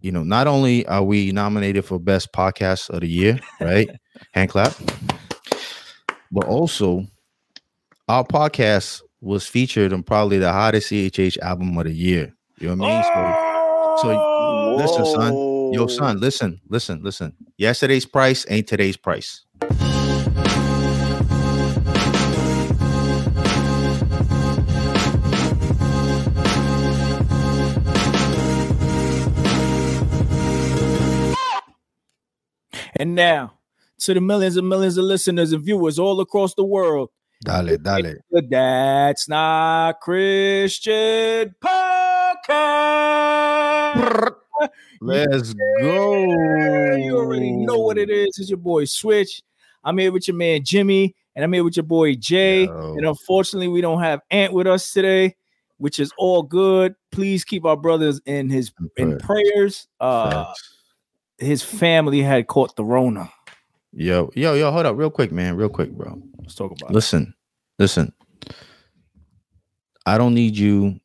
you know, not only are we nominated for best podcast of the year, right? Hand clap. But also our podcast was featured on probably the hottest CHH album of the year. You know what I mean? So, so oh, listen, son. Yo, son, listen, listen, listen. Yesterday's price ain't today's price. And now, to the millions and millions of listeners and viewers all across the world, Dale, dale. That's Not Christian podcast. Let's go. You already know what it is. It's your boy Switch. I'm here with your man Jimmy, and I'm here with your boy Jay. Yo. And unfortunately, we don't have Ant with us today, which is all good. Please keep our brothers in his in prayers. Uh. His family had caught the Rona. Yo, yo, yo, hold up, real quick, man, real quick, bro. Let's talk about it. Listen, listen. I don't need you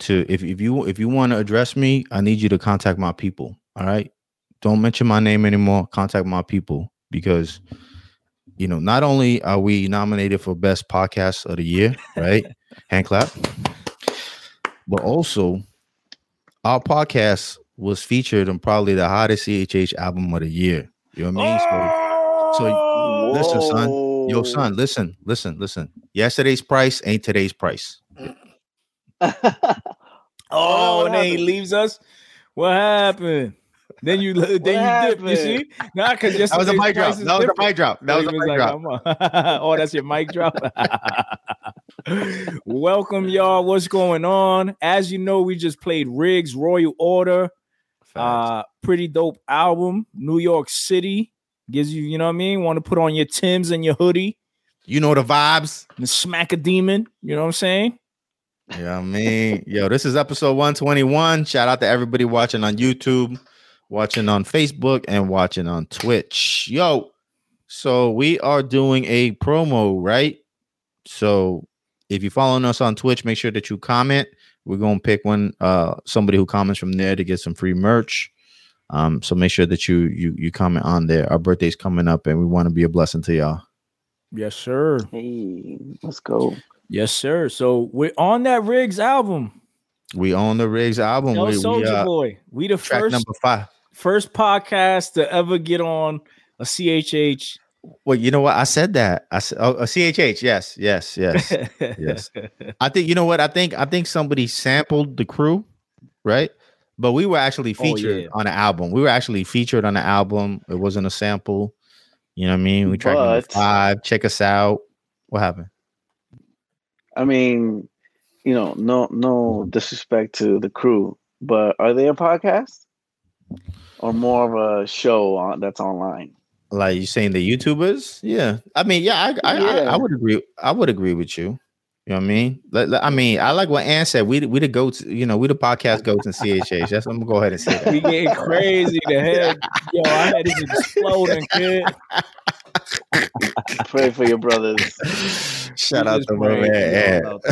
to if if you if you want to address me, I need you to contact my people. All right. Don't mention my name anymore. Contact my people because you know, not only are we nominated for best podcast of the year, right? Hand clap. But also our podcast was featured on probably the hottest CHH album of the year. You know what I mean? So, so listen, son. Yo, son, listen, listen, listen. Yesterday's price ain't today's price. Oh, oh, what and then he leaves us. What happened? Then you then you dip. You see? Nah, because That was a mic drop. That was a mic drop. That was a mic drop. oh, that's your mic drop. Welcome, y'all. What's going on? As you know, we just played Riggs Royal Order. Uh, pretty dope album. New York City gives you, you know what I mean. Want to put on your Tims and your hoodie you know the vibes. and smack a demon. You know what I'm saying? Yeah, I mean, yo, this is episode 121. Shout out to everybody watching on YouTube, watching on Facebook, and watching on Twitch. Yo, so we are doing a promo, right? So if you're following us on Twitch, make sure that you comment. We're gonna pick one uh somebody who comments from there to get some free merch. Um, so make sure that you you you comment on there. Our birthday's coming up and we want to be a blessing to y'all. Yes, sir. Hey, let's go. Yes, sir. So we're on that Riggs album. We own the Riggs album. Tell we, we, Soldier uh, Boy. We the track first number five. first podcast to ever get on a CHH. Well, you know what? I said that. I said, oh, oh a CHH. Yes, yes, yes. Yes. I think you know what? I think I think somebody sampled the crew, right? But we were actually Oh, featured yeah. on the album. We were actually featured on the album. It wasn't a sample. You know what I mean? We tracked But- five. Check us out. What happened? I mean, you know, no no disrespect to the crew, but are they a podcast or more of a show on that's online? Like you saying the YouTubers? Yeah. I mean, yeah, I I, I, Yeah. I would agree. I would agree with you. You know what I mean? Like- like- I mean, I like what Ann said. We the- we the goats, you know, we the podcast goats in CHH. That's I'm gonna go ahead and say that. we getting crazy. The head, yo, our head is exploding, kid. Pray for your brothers. Shout We out to my praying man. for Ant.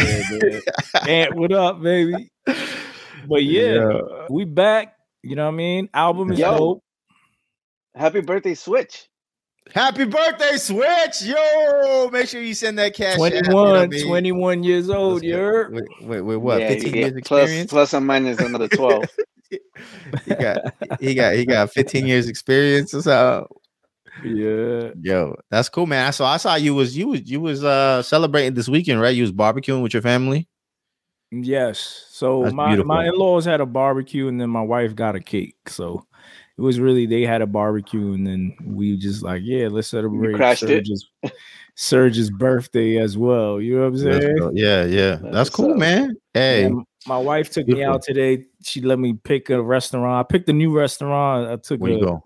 there. Ant, what up, baby? But yeah, we back. You know what I mean? Album is Yo. dope. Happy birthday, Switch. Happy birthday, Switch! Yo, make sure you send that cash. app, you know 21, I mean? 21 years old. You're Wait, wait, wait, what? Yeah, 15 yeah, years plus- experience. plus and minus another 12. he got, he got, he got 15 years experience. So, yeah. yo, that's cool, man. I saw, I saw you was, you was, you was uh celebrating this weekend, right? You was barbecuing with your family. Yes. So That's my beautiful. my in-laws had a barbecue and then my wife got a cake. So it was really they had a barbecue and then we just like, yeah, let's celebrate crashed it? Serge's, Serge's birthday as well. You know what I'm saying? go. Yeah, yeah, that's That's cool, up. man. Hey, And my wife took me out today. She let me pick a restaurant. I picked a new restaurant. I took where a, you go?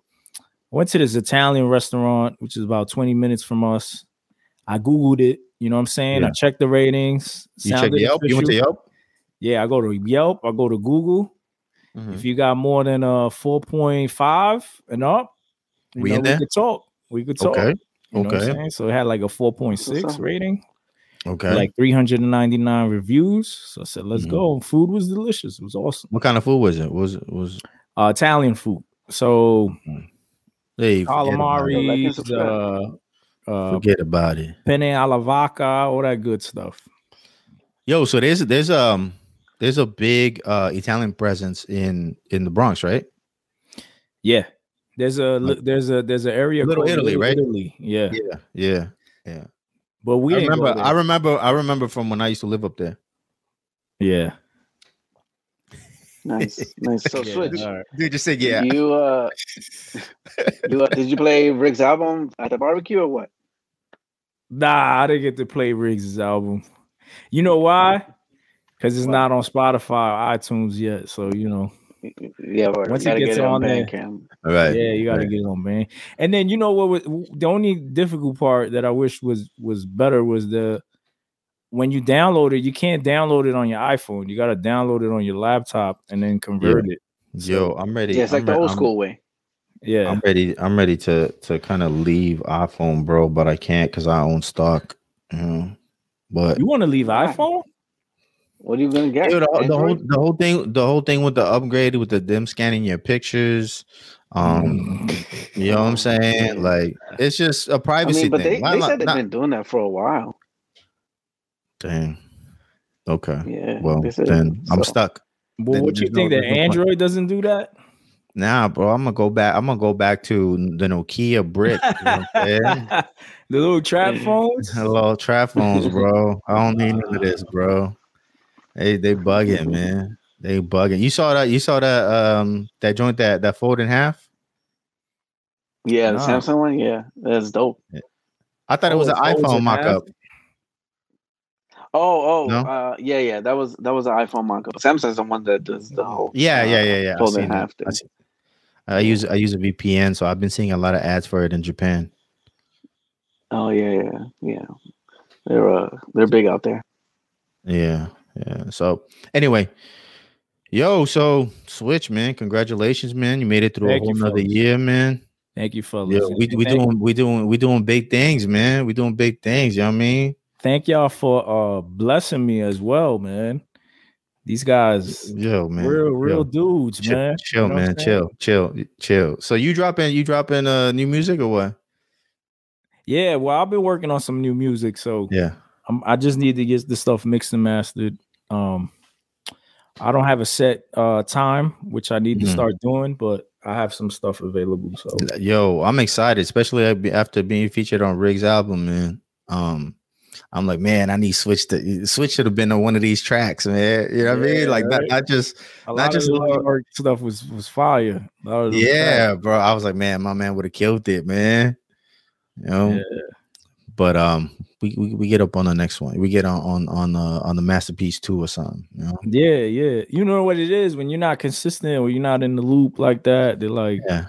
went to this Italian restaurant, which is about 20 minutes from us. I Googled it, you know what I'm saying? Yeah. I checked the ratings. You check sounded Yelp. You went to. Yelp. Yeah, I go to Yelp, I go to Google. Mhm. If you got more than a 4.5 and up, you We know, in there? we could talk. We could talk. Okay, You know what I'm okay. So it had like a 4.6 rating, okay. like 399 reviews. So I said, let's Mhm. go. Food was delicious. It was awesome. what kind of food was it? Was it was uh, Italian food. So Hey, forget about it. Calamari, uh, uh, Forget about it. penne alla vodka, all that good stuff. Yo, so there's there's um there's a big uh Italian presence in in the Bronx, right? Yeah, there's a Like- there's a there's an area Little called Italy, right? Italy, yeah. Yeah, yeah. But we I remember. I remember. I remember from when I used to live up there. yeah. Nice, nice. So Yeah, switch. all right. Dude, just say yeah. You uh, you uh, did you play Riggs' album at the barbecue or what? Nah, I didn't get to play Riggs' album. You know why? Because it's Why? not on Spotify or iTunes yet. So you know, Yeah, but Once you it gotta gets get it on on there. Bandcamp. All right. yeah, you got to right. get it on band. And then you know what? Was, the only difficult part that I wish was was better was the when you download it, you can't download it on your iPhone. You got to download it on your laptop and then convert it. Yo, I'm ready. Yeah, it's like I'm the re- old I'm- school way. Yeah, I'm ready. I'm ready to to kind of leave iPhone, bro, but I can't because I own stock. You know? But you want to leave iPhone? What are you gonna get? Dude, the, the whole the whole thing the whole thing with the upgrade with the them scanning your pictures, um, you know what I'm saying? Like it's just a privacy mean, but thing. they, Why they not- said they've not- been doing that for a while. Dang. Okay. Yeah. Well, they said- then I'm so- stuck. Well, Then what you there's no- think that there's no point. Android doesn't do that? Nah, bro. I'm gonna go back. I'm gonna go back to the Nokia brick. You know what I'm saying? the little trap phones. Hello, trap phones, bro. I don't need none of this, bro. They they bugging, man. They bugging. You saw that? You saw that? Um, that joint that that fold in half. Yeah, the Nah. Samsung one. Yeah, that's dope. I thought it was Oh, an iPhone mock-up. Oh, oh, No? uh, yeah, yeah. That was that was an iPhone mock-up. Samsung's the one that does the whole. Yeah, uh, yeah, yeah, yeah. Fold in half thing. I use I use a VPN, so I've been seeing a lot of ads for it in Japan. Oh yeah, yeah, yeah. They're uh, they're big out there. Yeah, yeah. So anyway, yo, so Switch, man, congratulations, man. You made it through Thank a whole you, nother fellas. year, man. Thank you, for Yeah, we we Thank- doing we doing we doing big things, man. We doing big things. You know what I mean? Thank y'all for uh blessing me as well, man. These guys, Yo, man. real, real Yo, dudes, chill, man. chill, You know man. Chill, chill, chill. So you dropping you dropping uh new music or what? Yeah, well, I've been working on some new music, so Yeah. I'm, I just need to get the stuff mixed and mastered. Um, I don't have a set uh time, which I need to Mhm. start doing, but I have some stuff available. So Yo, I'm excited, especially after being featured on Riggs' album, man. Um, I'm like, man, I need switch to switch should have been on one of these tracks, man. You know what I mean? Like right? not just a Not just of the a lot- New York stuff was was fire. A lot of yeah, bro. I was like, man, my man would have killed it, man. You know, Yeah. But um, we, we we get up on the next one. We get on on on uh, on the masterpiece two or something. You know? Yeah, yeah. You know what it is when you're not consistent or you're not in the loop like that. They're like, Yeah,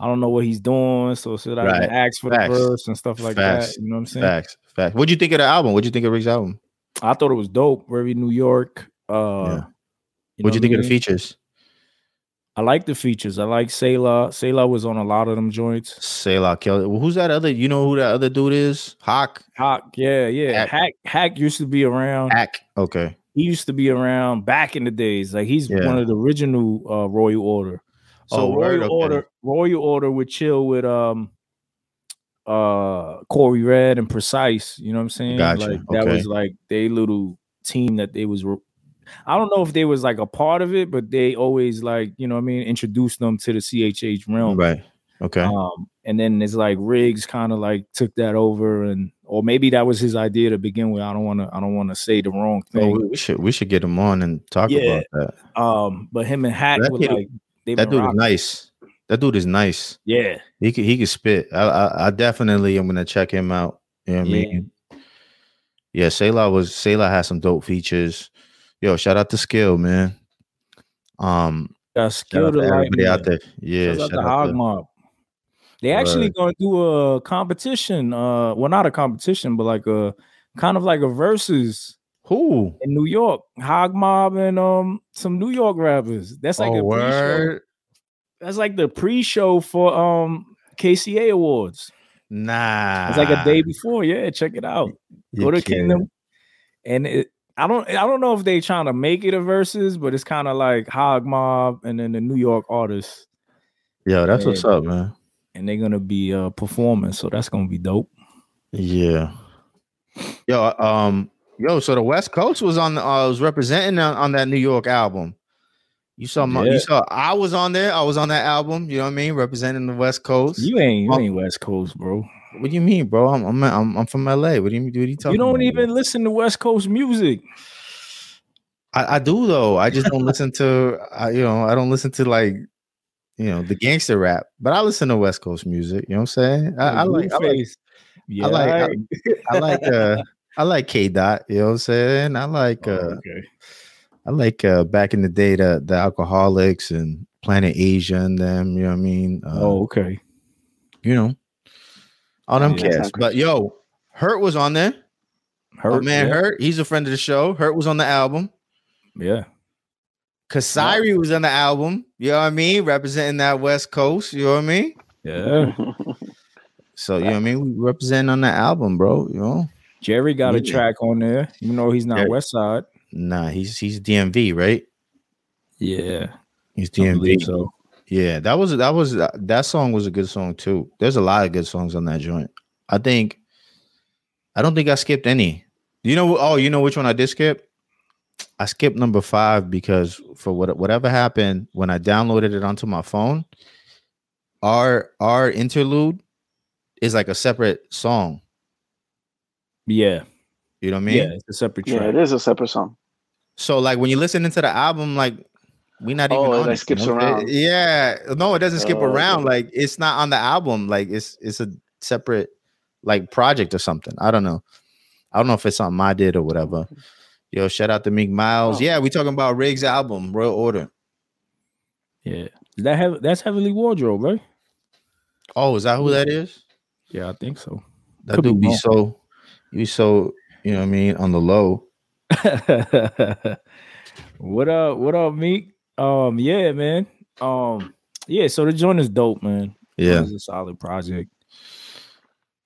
I don't know what he's doing, so should I Right. ask for Facts. the verse and stuff like Facts. that? You know what I'm saying? facts, facts. What'd you think of the album? What'd you think of Riggs' album? I thought it was dope. Very New York. Uh, Yeah. you What'd you think what of the features? I like the features. I like Sayla. Sayla was on a lot of them joints. Sayla Kelly. Well, who's that other? You know who that other dude is? Hawk. Hack, yeah, yeah. Hack. Hack, Hack used to be around. Hack. Okay. He used to be around back in the days. Like he's Yeah. one of the original uh, Royal Order. So Oh, word? Royal Okay. Order, Royal Order would chill with um uh Corey Red and Precise. You know what I'm saying? Gotcha. Like that Okay. was like they little team that they was. I don't know if they was like a part of it, but they always like you know what I mean introduced them to the CHH realm. Right. Okay. Um, and then it's like Riggs kind of like took that over, and or maybe that was his idea to begin with. I don't want to. I don't want to say the wrong Oh, thing. we, we should we should get him on and talk Yeah. about that. Um, but him and Hack That were kid- like they That dude is nice. That dude is nice. Yeah, He could he could spit. I I, I definitely am gonna check him out. You know what I mean? Yeah, Sayla was Sayla has some dope features. Yo, shout out to Skill, man. Um, shout skill out to everybody out there. Yeah, Shout out shout out Hog to, Mob. They actually Word. gonna do a competition. Uh, well, not a competition, but like a kind of like a versus who? in New York. Hog Mob and um some New York rappers. That's like oh, a pre-show. That's like the pre-show for um KCA Awards. Nah, It's like a day before. Yeah, check it out. You Go to kidding. Kingdom, and it I don't I don't know if they trying to make it a versus, but it's kind of like Hog Mob and then the New York artists. Yo, that's what's up, man. And they're gonna be uh performing, so that's gonna be dope. Yeah. Yo, um, yo, so the West Coast was on the uh, was representing on, on that New York album. You saw my, Yeah. you saw I was on there. I was on that album. You know what I mean, representing the West Coast. You ain't you ain't West Coast, bro. What do you mean, bro? I'm I'm I'm, I'm from LA. What do you mean? What are you talking? You don't about, even bro? listen to West Coast music. I, I do though. I just don't listen to. I, you know, I don't listen to like, you know, the gangster rap. But I listen to West Coast music. You know what I'm saying? I, I like. I like. Yeah, like- I- I like. Uh, I like K Dot. You know what I'm saying? I like. Oh, Uh, okay. I like uh back in the day the the alcoholics and Planet Asia and them, you know what I mean? Uh, Oh, okay. you know, all them Yeah, cats. But yo, Hurt was on there. Hurt, Hurt, man, yeah. Hurt. He's a friend of the show. Hurt was on the album. Yeah. Kasiri was on the album. You know what I mean? Representing that West Coast. You know what I mean? Yeah. So you know what I mean? We represent on that album, bro. You know? Jerry got a track on there, even though he's not Jerry. West Side. Nah, he's he's DMV, right? Yeah. He's DMV. so. Yeah, that was that was uh, that song was a good song too. There's a lot of good songs on that joint. I think I don't think I skipped any. You know oh, you know which one I did skip? I skipped number 5 because for what whatever happened when I downloaded it onto my phone, our our interlude is like a separate song. Yeah. You know what I mean? Yeah. It's a separate yeah, track. it is a separate song. So like when you listen into the album, like we not even Oh, it, on it, skips know? around. Yeah, no, it doesn't skip Oh, around. okay. Like it's not on the album. Like it's it's a separate like project or something. I don't know. I don't know if it's something I did or whatever. Yo, shout out to Meek Miles. Oh. Yeah, we talking about Riggs' album, Royal Order. Yeah. That have that's heavily wardrobe, right? Oh, is that who that is? Yeah, I think so. That Could dude be wrong. so he be so you know what I mean on the low. what up? What up, Meek? Um, yeah, man. Um, yeah, so the joint is dope, man. Yeah, It's a solid project.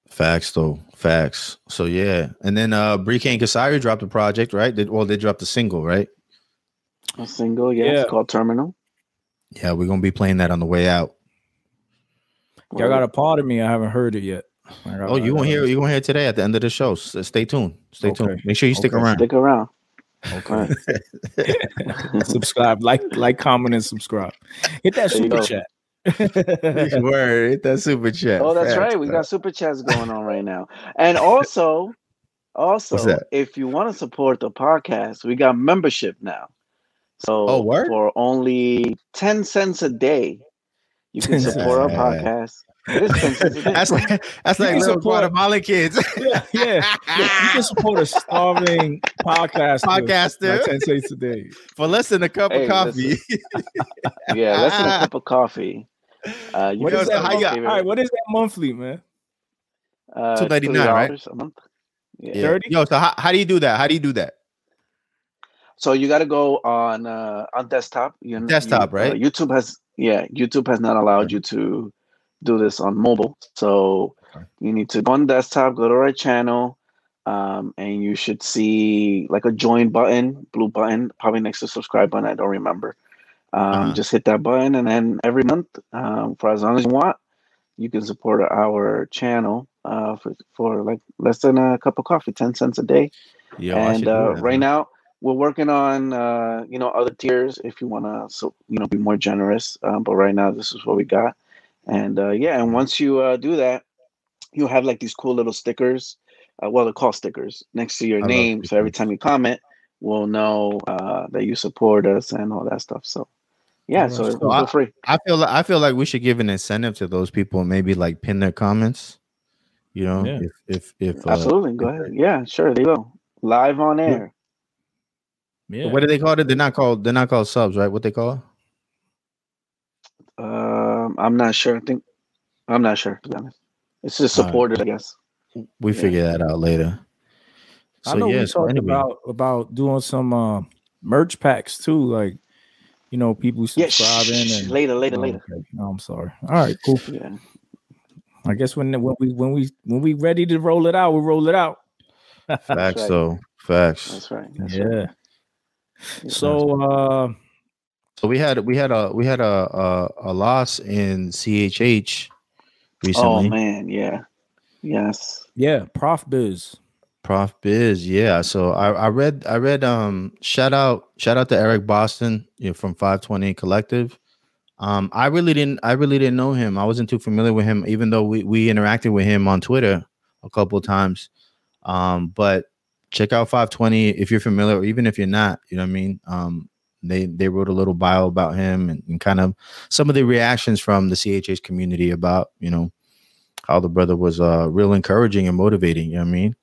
facts though, facts. So yeah, and then uh Bree and Kasari dropped a project, right? They, well, they dropped a single, right? A single, yeah, Yeah. it's called Terminal. Yeah, we're gonna be playing that on the way out. Y'all got a part of me. I haven't heard it yet. Oh, you I gonna hear gotta- you gonna hear it today at the end of the show. So stay tuned. Stay tuned. Make sure you stick Okay. around. Stick around. Okay. subscribe, like, like, comment, and subscribe. Hit that There super go. chat. Word, hit that super chat. Oh, that's Facts, right. We got super chats going on right now. And also, also, if you want to support the podcast, we got membership now. So Oh, word? for only 10 cents a day, you can support our podcast. It is 10 cents a day. that's like that's You like can little support- Guatemalan kids. yeah, yeah. Look, you can support a starving podcaster. Podcaster. Like 10 cents a day. For less than a cup Hey, of coffee. yeah, less than a cup of coffee. Uh, you What that? how support you- All favorite, right, what is that monthly, man? uh, $2.99, right? a month. Yeah. Yeah. 30? Yo, so how, how do you do that? How do you do that? So you got to go on uh, on desktop. You, know. Desktop, you- right? uh, YouTube has yeah, YouTube has not allowed you to do this on mobile. So Okay. you need to go on desktop, go to our channel, um, and you should see like a join button, blue button, probably next to subscribe button. I don't remember. Um, Uh-huh. Just hit that button, and then every month, um, for as long as you want, you can support our channel uh, for for like less than a cup of coffee, ten cents a day should and uh, that, right now we're working on uh, you know other tiers if you want to so you know be more generous um, but right now this is what we got and uh, yeah and once you uh, do that you have like these cool little stickers uh, well they're called stickers next to your I name so every time you comment we'll know uh, that you support us and all that stuff so yeah so that's feel free I feel like I feel like we should give an incentive to those people maybe like pin their comments. You know, Yeah. if if if uh, absolutely go ahead yeah sure they you go live on air Yeah. what do they call it? They're not called they're not called subs, right? What they call? Um, i'm not sure i think i'm not sure to be honest it's just All right. supported i guess We Yeah. figure that out later. I know yeah, we so talked anyway. about about doing some uh, merch packs too, like you know, people Yeah, shh, subscribing shh, shh, and later, later, Oh, later. okay. No, I'm sorry. All right, cool. Yeah. I guess when when we when we when we ready to roll it out, we roll it out. Facts, right. though. Facts. That's right. That's yeah. right. So uh So we had we had a we had a a, a loss in CHH recently. Oh man, yeah. Yes. yeah, Prof Biz. Prof Biz, yeah. So I, I read I read um shout out shout out to Eric Boston you know, from 520 Collective. Um I really didn't I really didn't know him. I wasn't too familiar with him, even though we, we interacted with him on Twitter a couple of times. Um, but check out 520 if you're familiar, or even if you're not, you know what I mean? Um they they wrote a little bio about him and, and kind of some of the reactions from the CHH community about, you know, how the brother was uh real encouraging and motivating, you know what I mean?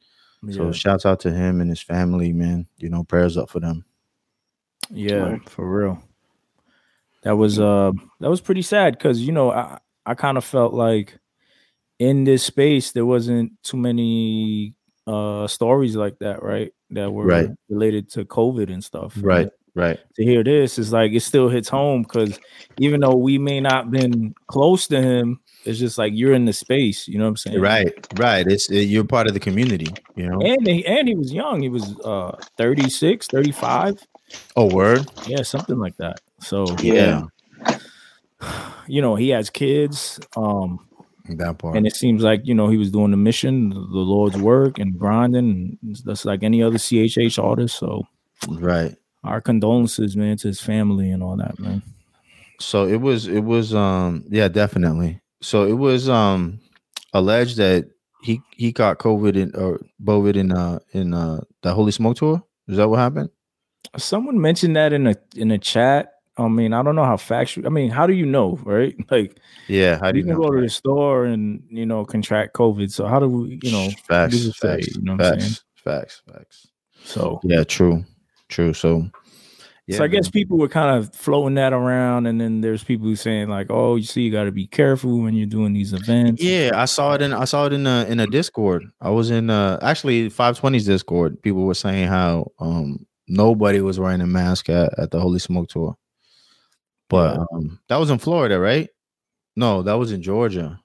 So shouts out to him and his family, man. You know, prayers up for them. yeah Word. for real. That was uh that was pretty sad because you know I I kind of felt like in this space there wasn't too many uh stories like that, right? That were Right. related to COVID and stuff. And Right, right. to hear this is like it still hits home because even though we may not been close to him, it's just like you're in the space. You know what I'm saying? Right, right. It's it, you're part of the community, you know. And he, and he was young. He was uh 36, 35. Oh, word. Yeah, something like that. So Yeah. you know, he has kids. Um, that part. and it seems like you know he was doing the mission, the Lord's work, and grinding. And that's like any other CHH artist. So right. Our condolences, man, to his family and all that, man. So it was it was um yeah, definitely. So it was um alleged that he he got COVID in or COVID in uh in uh the Holy Smoke tour. Is that what happened? Someone mentioned that in a in a chat. I mean, I don't know how factual. I mean, how do you know, right? Like, Yeah. How do you you can know? go to the store and you know contract COVID. So how do we, you know, facts, facts, you know what I'm saying? facts, facts, facts. so Yeah, true, true. So, yeah, so I guess man. people were kind of floating that around, and then there's people who saying like, "Oh, you see, you got to be careful when you're doing these events." Yeah, I saw it in I saw it in a in a Discord. I was in uh actually 520's Discord. People were saying how um nobody was wearing a mask at, at the Holy Smoke tour. But um that was in Florida, right? No, that was in Georgia.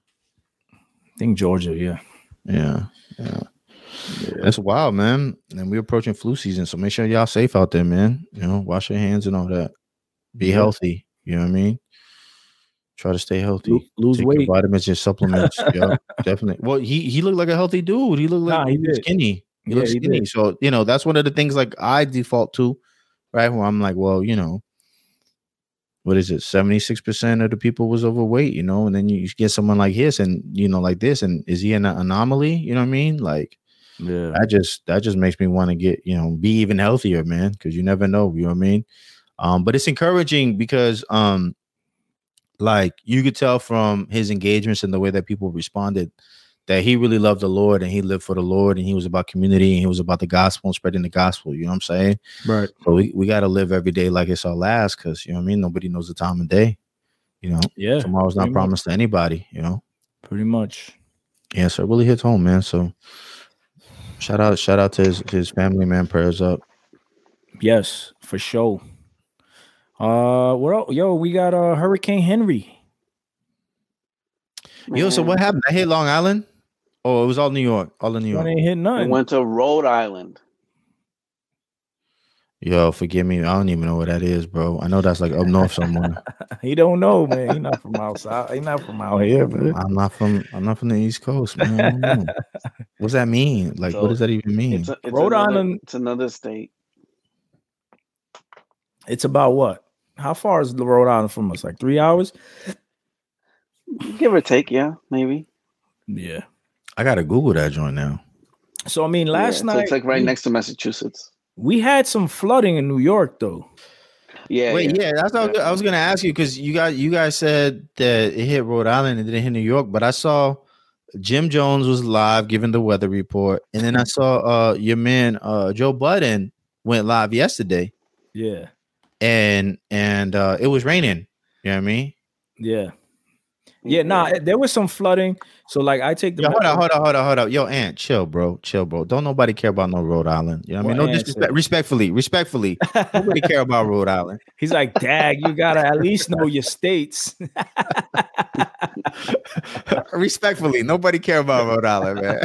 I think Georgia, yeah. Yeah. Yeah. That's wild, man. And we're approaching flu season, so make sure y'all safe out there, man. You know, wash your hands and all that. Be Yeah. healthy. You know what I mean? Try to stay healthy. Lo- lose Take weight. vitamins and supplements. yeah, definitely. Well, he he looked like a healthy dude. He looked like Nah, he he was skinny. He Yeah, looked skinny. did. So you know that's one of the things like I default to, right? Where I'm like, well, you know, what is it? Seventy six percent of the people was overweight, you know, and then you get someone like his, and you know, like this, and is he an anomaly? You know what I mean? Like Yeah. that just that just makes me want to get you know be even healthier man because you never know you know what i mean um but it's encouraging because um like you could tell from his engagements and the way that people responded that he really loved the lord and he lived for the lord and he was about community and he was about the gospel and spreading the gospel you know what i'm saying Right. so we, we got to live every day like it's our last because you know what i mean nobody knows the time of day you know Yeah. tomorrow's not pretty much. promised to anybody you know Pretty much. yeah, so it really hits home, man. So shout out, shout out to his, his family, man. Prayers up. Yes, for sure. Uh, what else? Yo, we got uh Hurricane Henry. Yo, so what happened? I hit Long Island. Oh, it was all New York, all in New That York. ain't hit none. We nothing. went to Rhode Island. Yo, forgive me. I don't even know what that is, bro. I know that's like up north somewhere. he don't know, man. He not from outside. He not from out here, man. I'm not from. I'm not from the East Coast, man. I don't. What's that mean? Like, So, what does that even mean? It's, a, it's Rhode another, Island- It's another state. It's about what? How far is the Rhode Island from us? Like three hours? Give or take, yeah, maybe. Yeah. I gotta Google that joint now. So I mean, Yeah, last so night it's like right we, next to Massachusetts. We had some flooding in New York, though. Yeah. Wait, yeah, that's what I was, I was gonna ask you because you got you guys said that it hit Rhode Island and didn't hit New York, but I saw Jim Jones was live giving the weather report, and then I saw uh your man uh Joe Budden went live yesterday, Yeah. and and uh it was raining. You know what I mean? Yeah. Yeah. Nah, there was some flooding. So like, I take the Yo, hold on, hold on, hold on, hold on. Yo, Aunt, chill, bro, chill, bro. Don't nobody care about no Rhode Island. You know what I mean? No disrespect. Respectfully, respectfully, nobody care about Rhode Island. He's like, Dag, you gotta at least know your states. Respectfully, nobody care about Rhode Island, man.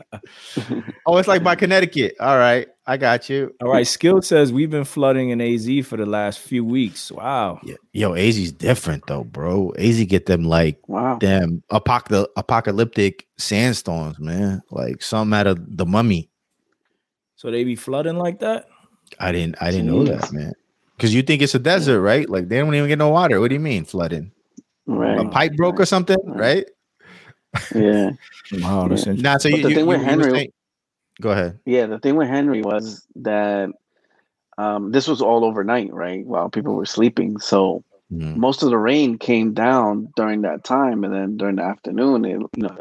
Oh, it's like by Connecticut. All right, I got you. All right, Skill says we've been flooding in AZ for the last few weeks. Wow. Yeah. Yo, AZ's different though, bro. AZ get them like Wow. them apoc- apocalyptic sandstorms, man. Like some out of the mummy. So they be flooding like that? I didn't I didn't know that, man. Because you think it's a desert, right? Like they don't even get no water. What do you mean flooding? Right. A pipe broke or something, right? Yeah. Wow, that's interesting. Nah, so you, the you- thing with you- you Henry- saying- go ahead. Yeah, the thing with Henry was that um, this was all overnight, right? While people were sleeping. So Mhm. most of the rain came down during that time, and then during the afternoon, it you know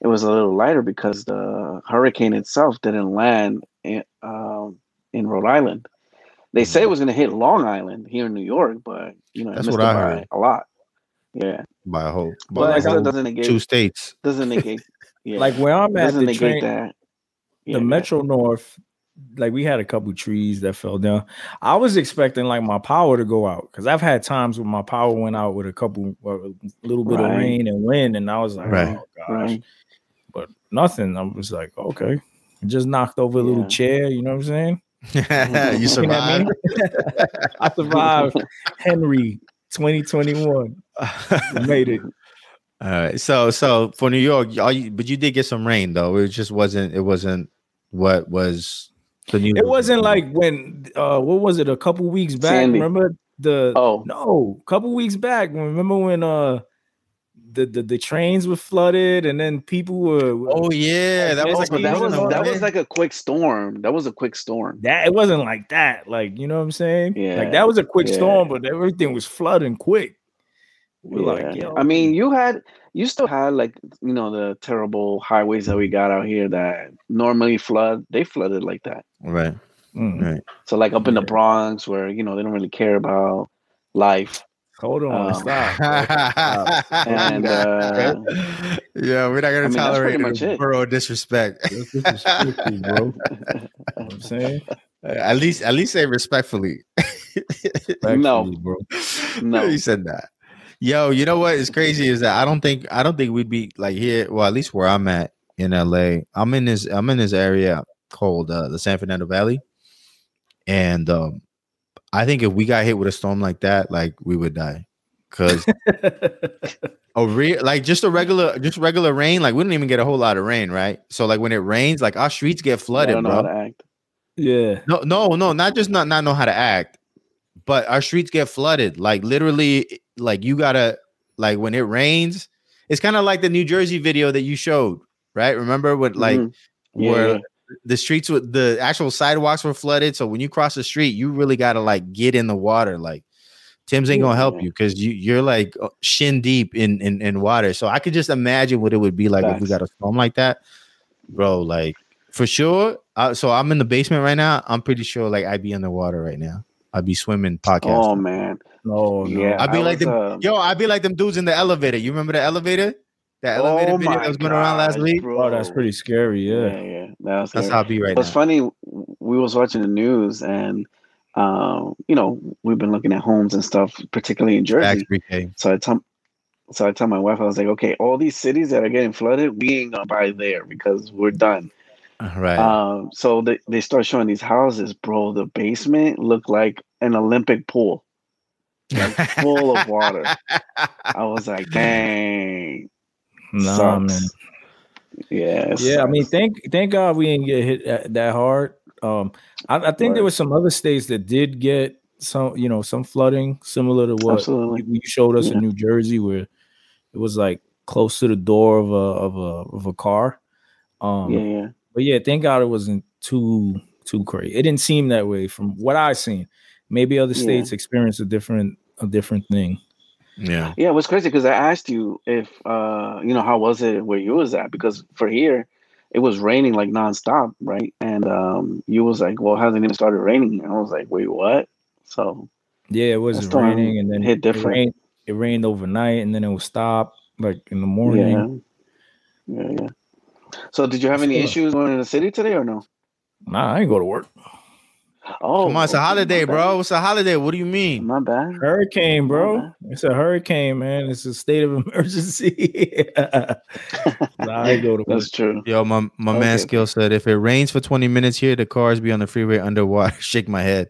it was a little lighter because the hurricane itself didn't land in, um, in Rhode Island. They say it was going to hit Long Island here in New York, but you know, it That's missed what it I by heard. a lot. Yeah, By a whole, but by like a whole doesn't negate two states. doesn't negate. Yeah, Like where I'm at, doesn't the, negate train, that. Yeah, the Metro North, like we had a couple trees that fell down. I was expecting like my power to go out because I've had times when my power went out with a couple, uh, a little bit of rain and wind, and I was like, Right. oh gosh, Right. but nothing. I was like, okay, just knocked over a little chair. You know what I'm saying? you You know what I survived. I survived Henry 2021. We made it. All right. So so for New York, all you, but you did get some rain though. It just wasn't it wasn't what was the news. It wasn't like when uh what was it a couple weeks back? Sandy. Remember the Oh, no, a couple weeks back. Remember when uh the, the the trains were flooded and then people were Oh yeah, that was like, that was that man. was like a quick storm. That was a quick storm. that it wasn't like that. Like, you know what I'm saying? Yeah, Like that was a quick yeah. storm, but everything was flooding quick. We're like, yo, I mean, you had you still had like you know the terrible highways that we got out here that normally flood. They flooded like that. right. mm, Right. So like up in the Bronx, where you know they don't really care about life. Hold on, Um, stop. bro. And uh, yeah, we're not gonna I mean, tolerate much the it. disrespect. That's bro. You know what I'm saying? at least, at least say respectfully. Respectfully, bro. No. you said that. Yo, you know what is crazy is that I don't think I don't think we'd be like here. Well, at least where I'm at in LA, I'm in this I'm in this area called uh, the San Fernando Valley, and um, I think if we got hit with a storm like that, like we would die, because a real like just a regular just regular rain, like we didn't even get a whole lot of rain, right? So like when it rains, like our streets get I flooded, don't know how bro. to act. yeah. No, no, no, not just not not know how to act, but our streets get flooded. Like literally, like you gotta like when it rains, it's kind of like the New Jersey video that you showed, right? Remember what like Mhm. Yeah, where yeah. The streets with the actual sidewalks were flooded. So when you cross the street, you really gotta like get in the water. Like Tim's ain't gonna help you because you you're like uh, shin deep in, in in water. So I could just imagine what it would be like if we got a storm like that, bro. Like for sure. Uh, so I'm in the basement right now. I'm pretty sure like I'd be underwater right now. I'd be swimming podcast. Oh man, Oh no. yeah. I'd be I like was, them- uh, Yo, I'd be like them dudes in the elevator. You remember the elevator? That elevator oh video that was going around last gosh, week. Oh, that's pretty scary. Yeah, Yeah. yeah. That's, That's scary. how I'd be right What's now. funny, we was watching the news and um, you know, we've been looking at homes and stuff, particularly in Jersey. So I tell so I tell my wife, I was like, okay, all these cities that are getting flooded, we ain't gonna buy there because we're done. Right. Um, so they, they start showing these houses, bro. The basement looked like an Olympic pool, like full of water. I was like, dang. Nah, sucks. man. Yeah. Yeah, I mean, thank thank God we didn't get hit that, hard. Um, I, I think there were some other states that did get some, you know, some flooding similar to what Absolutely. you showed us Yeah. in New Jersey, where it was like close to the door of a of a of a car. Um, yeah, yeah. but yeah, thank God it wasn't too too crazy. It didn't seem that way from what I seen. Maybe other Yeah. states experience a different a different thing. Yeah. Yeah, it was crazy because I asked you if uh you know how was it where you was at because for here it was raining like nonstop, right? And um you was like, well, it hasn't even started raining. And I was like, wait, what? So Yeah, it was raining and then hit it different. rained, it rained overnight and then it would stop like in the morning. yeah, yeah, yeah. So did you have any Sure. issues going in the city today or no? Nah, I ain't go to work. Oh, Come on, it's a holiday, bro. It's a holiday. What do you mean? My bad. Hurricane, bro. Okay. It's a hurricane, man. It's a state of emergency. I go to. That's true. Yo, my, my man Skill said if it rains for 20 minutes here, the cars be on the freeway underwater. Shake my head.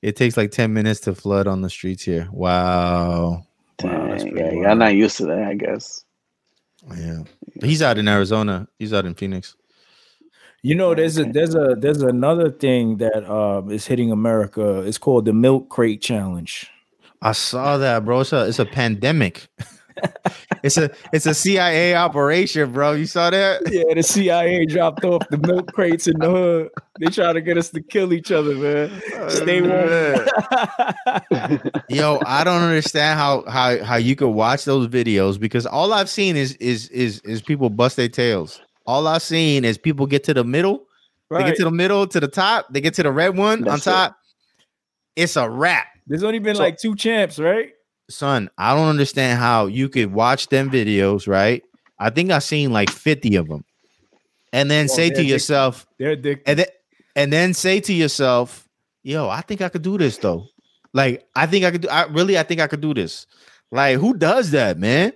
It takes like 10 minutes to flood on the streets here. Wow. Wow, Dang, pretty yeah, wild. I'm not used to that. I guess. Yeah. He's out in Arizona. He's out in Phoenix. You know, there's a there's a there's another thing that um is hitting America. It's called the milk crate challenge. I saw that, bro. It's a it's a pandemic. it's a it's a CIA operation, bro. You saw that? Yeah, the CIA dropped off the milk crates in the hood. They try to get us to kill each other, man. Stay warm. Yo, I don't understand how how how you could watch those videos because all I've seen is is is is people bust their tails. All I've seen is people get to the middle, right. they get to the middle, to the top, they get to the red one That's on it. top. It's a wrap. There's only been So- like two champs, right? Son, I don't understand how you could watch them videos, right? I think I've seen like 50 of them. And then Well, say to yourself, They're addicted. and then and then say to yourself, yo, I think I could do this though. Like, I think I could do I really I think I could do this. Like, who does that, man?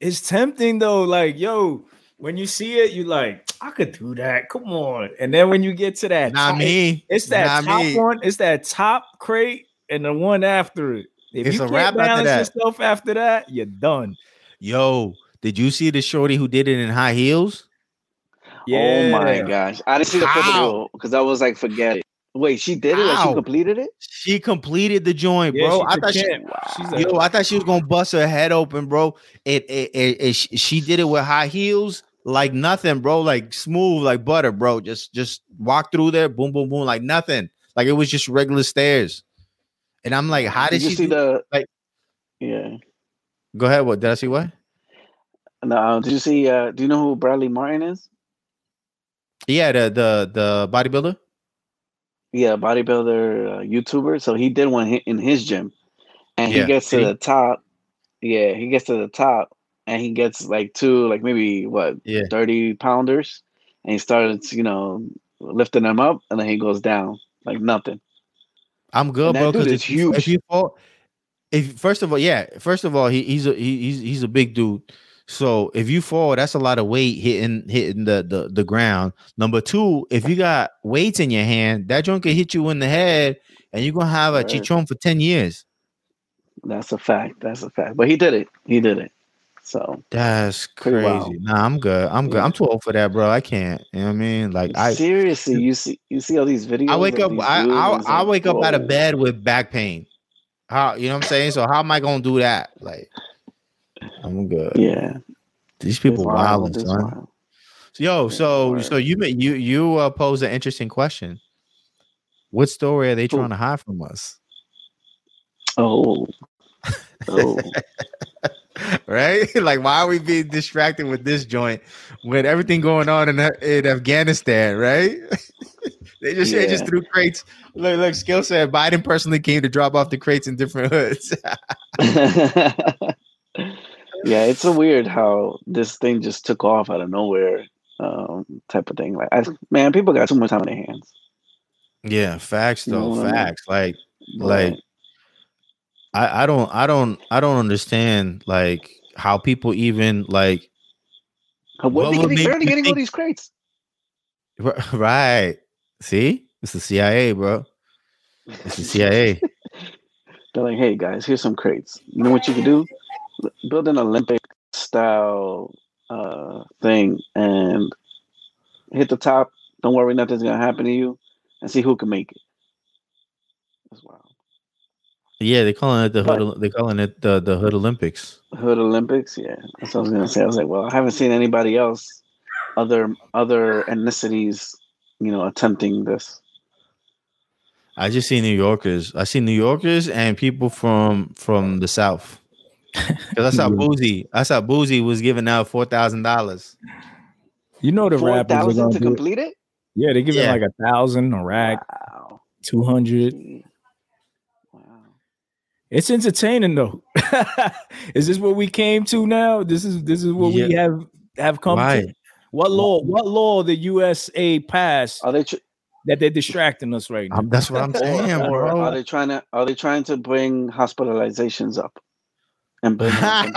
it's tempting though. Like, yo, when you see it, you like, I could do that. Come on. And then when you get to that, Not top- me. It's that Not top me. one. It's that top crate and the one after it. If It's you a can't wrap after balance that. yourself after that, you're done. Yo, did you see the shorty who did it in high heels? Yeah. Oh my gosh! I didn't see the How? video because I was like, forget it. Wait, she did it. Like she completed it. She completed the joint, Yeah, bro. she's I a thought she. Wow. Yo, I thought she was gonna bust her head open, bro. It, it, it, it- she- she did it with high heels, like nothing, bro. Like smooth, like butter, bro. Just, just walk through there, boom, boom, boom, like nothing. Like it was just regular stairs. And I'm like, how did, you she see do- the like- Yeah. Go ahead. What did I see? What? No, did you see? Uh, do you know who Bradley Martin is? Yeah, the the the bodybuilder. Yeah, bodybuilder, uh, YouTuber. So he did one in his gym, and Yeah, he gets to did the top. Yeah, he gets to the top, and he gets like two, like maybe what, Yeah. thirty pounders, and he started, you know, lifting them up, and then he goes down like nothing. I'm good, bro. Because it's you- if huge. you fall, if first of all, yeah, first of all, he, he's a he, he's he's a big dude. So if you fall, that's a lot of weight hitting hitting the, the the ground. Number two, if you got weights in your hand, that joint can hit you in the head, and you're gonna have a Right. chichon for ten years. That's a fact. That's a fact. But he did it. He did it. So That's crazy. wild. Nah, I'm good. I'm good. I'm too old for that, bro. I can't. You know what I mean? Like I, seriously, you see, you see all these videos. I wake up. I I, I wake up out of bed with back pain. How you know what I'm saying? So how am I gonna do that? Like, I'm good. Yeah, These people wild, son. wild. Yo, so so you you you uh, pose an interesting question. What story are they trying to hide from us? Oh, oh, Right? like, why are we being distracted with this joint with everything going on in, in Afghanistan? Right? they just they just threw crates. Look, look. Skill said Biden personally came to drop off the crates in different hoods. yeah. It's a weird how this thing just took off out of nowhere, um, type of thing. Like, I, man, people got too much time on their hands. yeah, facts You know though. I mean? facts. Like like I, I don't I don't I don't understand like how people even like what they getting, make where are they you getting all these crates? Right. See? It's the CIA, bro. It's the CIA. They're like, hey guys, here's some crates. You know what you can do? Build an Olympic style uh, thing and hit the top. Don't worry, nothing's gonna happen to you, and see who can make it. That's wild. Yeah, they calling it the But- hood. They calling it the the Hood Olympics. Hood Olympics, yeah. That's what I was gonna say. I was like, well, I haven't seen anybody else, other other ethnicities, you know, attempting this. I just see New Yorkers. I see New Yorkers and people from from the South. Because I saw Yeah. Boosie. I saw Boosie was giving out four thousand dollars. You know the Four rappers are gonna to do it. complete it. Yeah, they give Yeah. it like a thousand, a rack, Wow. two hundred. Mm. Wow. It's entertaining though. is this what we came to now? This is this is what we have have come Why? to. What law? What law the USA passed? Are they? Tr- that they're distracting us right now. I'm- that's what I'm saying, or are they trying to are they trying to bring hospitalizations up and bring them something-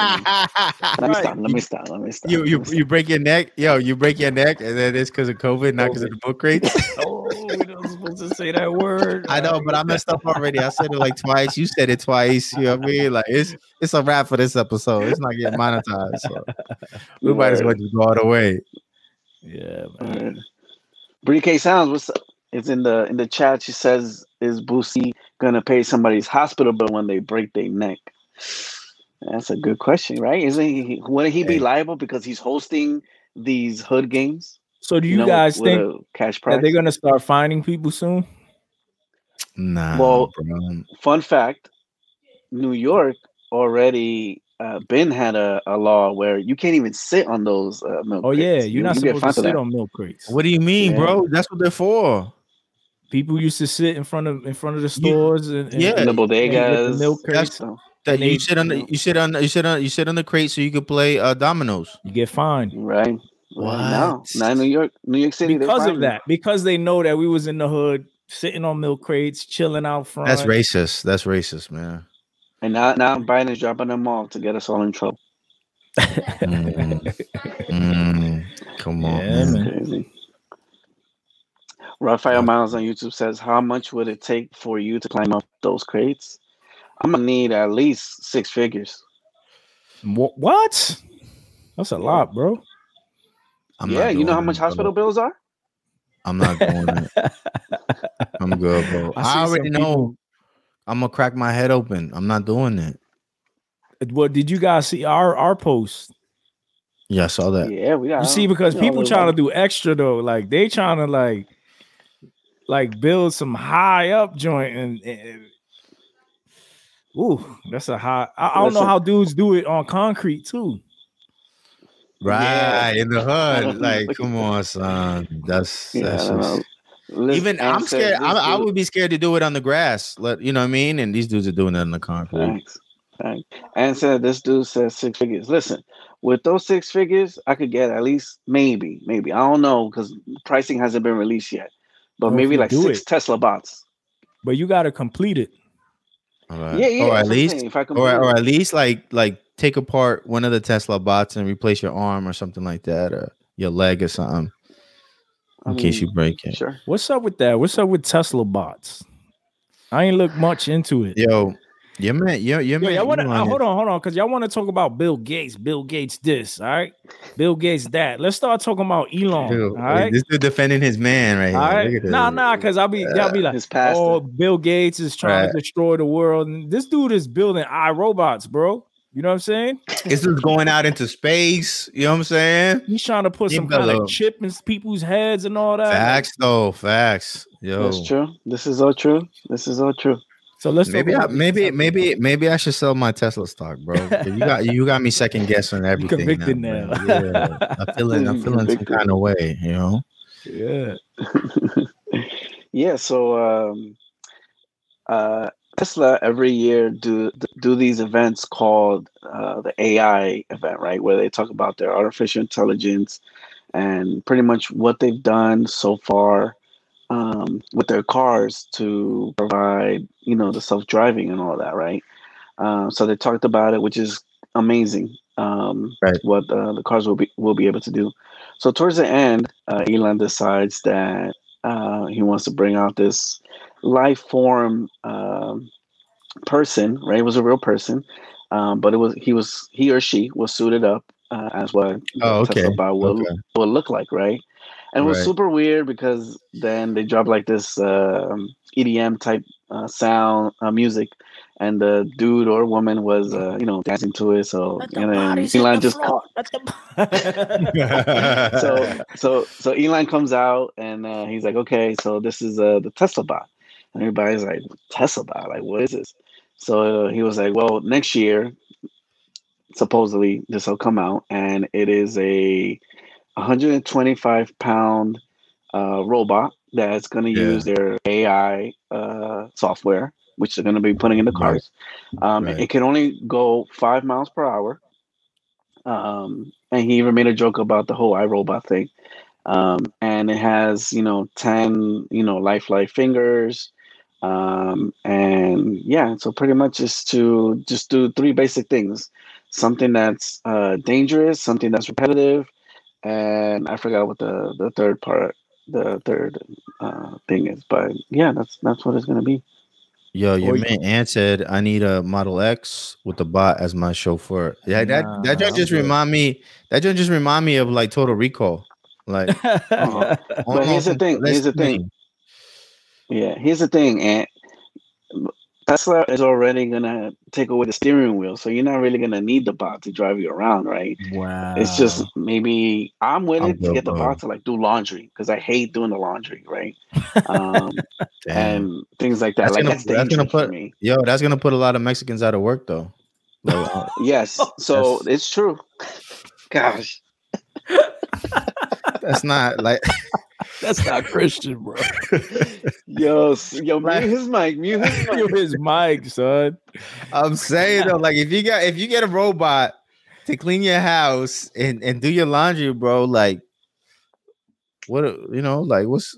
let me stop let me stop let me stop You you stop. you break your neck, yo. You break your neck, and then it's because of COVID, not because of the book rates. oh, we're not supposed to say that word. I know, but I messed up already. I said it like twice. You said it twice. You know what I mean? Like it's it's a wrap for this episode. It's not getting monetized. So we might as well just go all the way. Yeah, man. Bree K Sounds, what's up? It's in the in the chat. She says, "Is Boosie gonna pay somebody's hospital bill when they break their neck?" That's a good question, right? Isn't he? Wouldn't he be liable because he's hosting these hood games? So do you, know, guys with think a cash that they're gonna start finding people soon? Nah, Well, bro. Fun fact: New York already uh, been had a, a law where you can't even sit on those uh, milk. Oh yeah, you're You- not you supposed to sit that. on milk crates. What do you mean, Yeah. bro? That's what they're for. People used to sit in front of in front of the stores and, and yeah, in the and bodegas. the milk That's- crates. so, That you sit on the you sit on you sit on you sit on the crate so you could play uh dominoes. You get fined right. Well, now, What? now New York, New York City, because of finding that. Because they know that we was in the hood, sitting on milk crates, chilling out front. That's racist. That's racist, man. And now, now Biden is dropping them off to get us all in trouble. Mm. Mm. Come on, Yeah, man. man. Crazy. Raphael Miles on YouTube says, "How much would it take for you to climb up those crates? I'm gonna need at least six figures. What? That's a lot, bro. I'm yeah, you know how much it, bro. hospital bills are? I'm not doing it. I'm good, bro. I I, already some know. I'm gonna crack my head open. I'm not doing it. What did you guys see our our post? Yeah, I saw that. Yeah, we got. You see, because people we trying to do extra though, like they trying to like like build some high up joint and, and ooh, that's a high. I, I don't know Listen. how dudes do it on concrete too. Right in the hood. Like, come on, son. That's that's I don't just, even I'm scared. I, I would be scared to do it on the grass. Let you know what I mean. And these dudes are doing it on the concrete. Thanks. Thanks. And said this dude says six figures. Listen, with those six figures, I could get at least maybe, maybe I don't know because pricing hasn't been released yet, but Well, maybe like six it- Tesla bots. But you gotta complete it. All right. Yeah, yeah. Or at least, if I or or at least like like take apart one of the Tesla bots and replace your arm or something like that, or your leg or something I in case you break it. Sure. What's up with that? What's up with Tesla bots? I ain't look much into it. Yo, your man, your your Yo, man. y'all wanna, uh, hold on, hold on, because y'all want to talk about Bill Gates. Bill Gates, this, all right? Bill Gates, that. Let's start talking about Elon. Dude, all right, This dude defending his man right here. all right. Look at Nah, nah, because I'll be, y'all be like, His pastor. oh, Bill Gates is trying to destroy the world, and this dude is building iRobots, bro. You know what I'm saying? This dude's going out into space. You know what I'm saying? He's trying to put He some kind of chip in people's heads and all that. Facts though, facts. Yo, That's true. This is all true. This is all true. So let's maybe, talk I, maybe, Tesla. maybe, maybe I should sell my Tesla stock, bro. You got, you got me second guessing everything. convicted now, now. Yeah, I'm feeling, I'm feeling some kind of way. You know? Yeah. yeah. So um, uh, Tesla every year do do these events called uh, the AI event, right? Where they talk about their artificial intelligence and pretty much what they've done so far um, with their cars to provide, you know, the self driving and all that, right? Um, so they talked about it, which is amazing. Um, Right. What uh, the cars will be will be able to do. So towards the end, uh, Elon decides that uh, he wants to bring out this life form um, person. Right, it was a real person, um, but it was he was he or she was suited up uh, as what Oh, the Tesla okay. bot will, Okay. will look like, right? And it was Right. super weird because then they dropped like this um EDM type uh, sound uh, music, and the dude or woman was uh, you know dancing to it. So and then Elon just co- so so so Elon comes out and uh, he's like, okay, so this is uh, the Tesla bot, and everybody's like, Tesla bot, like what is this? So uh, he was like, well, next year, supposedly this will come out, and it is a 125 pound uh, robot that's going to Yeah. use their AI uh, software, which they're going to be putting in the Right. cars. Um, Right. It can only go five miles per hour. Um, and he even made a joke about the whole iRobot thing. um, and it has you know ten you know lifelike fingers, um, and yeah, so pretty much is to just do three basic things: something that's uh, dangerous, something that's repetitive, and I forgot what the the third part, the third uh, thing is. But yeah, that's that's what it's gonna be. Yo, your Or you- man Ant said I need a Model X with the bot as my chauffeur. Yeah, that Nah, that joint just good. remind me. That joint just remind me of like Total Recall. Like, Uh-huh. But here's the thing, here's the thing. thing. Yeah, here's the thing, and Tesla is already gonna take away the steering wheel, so you're not really gonna need the bot to drive you around, right? wow. It's just maybe I'm willing I'm to get the good, bot to like do laundry because I hate doing the laundry, right? Um, and things like that. That's like gonna- that's that's gonna put- me. Yo, that's gonna put a lot of Mexicans out of work though. Like, uh, Yes, so it's true. Gosh, that's not like That's not Christian, bro. yo, yo, Right. mute his mic, mute his Yo, mic. his mic, son. I'm saying though, like if you got if you get a robot to clean your house and and do your laundry, bro, like what you know, like what's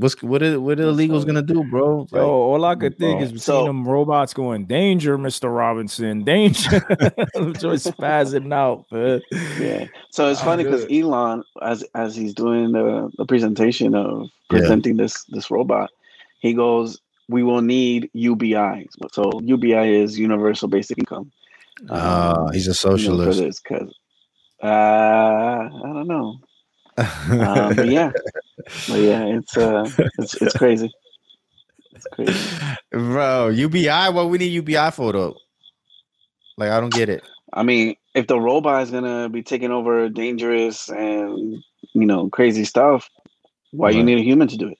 what's what are what are the illegals gonna do, bro? Yo, all I could think bro. is between So- them robots going, danger, Mr. Robinson, danger. Just spazzing out, man. Yeah. So it's Ah, funny because. Elon, as as he's doing the, the presentation of Yeah. presenting this this robot, he goes, "We will need UBI." So UBI is Universal Basic Income. uh, he's a you know, for socialist. this because uh, I don't know, um, but yeah, but yeah, it's uh, it's it's crazy. It's crazy. bro, UBI, what we need UBI for though? Like, I don't get it. I mean, if the robot is gonna be taking over dangerous and you know crazy stuff, why you need a human to do it?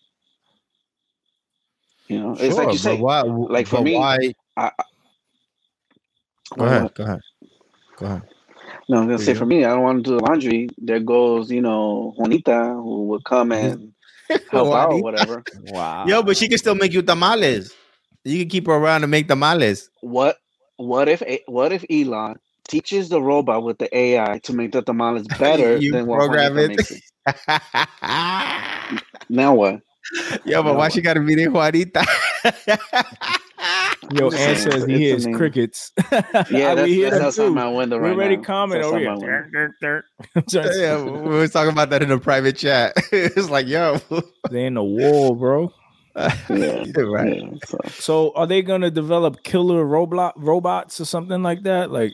You know, it's like you say. why, like, for me, why? I, Go ahead, go ahead, go ahead. No, I'm gonna say for me, I don't want to do the laundry. There goes, you know, Juanita who would come and help out, or whatever. Wow. Yo, but she can still make you tamales. You can keep her around and make tamales. What? What if? What if Elon teaches the robot with the AI to make the tamales better You than what program Juanita it. makes it? Now what? Yo, but No. why she gotta be there, Juanita? Yo, I'm just Ann saying, says he hears crickets. Yeah, that's, we hear that's them outside too. my window We right already now. comment over outside here. my. Dirt, dirt, dirt. yeah, we was talking about that in a private chat. it's like, yo, they in the wall, bro. Yeah, right. yeah, so. So are they gonna develop killer robot robots or something like that? Like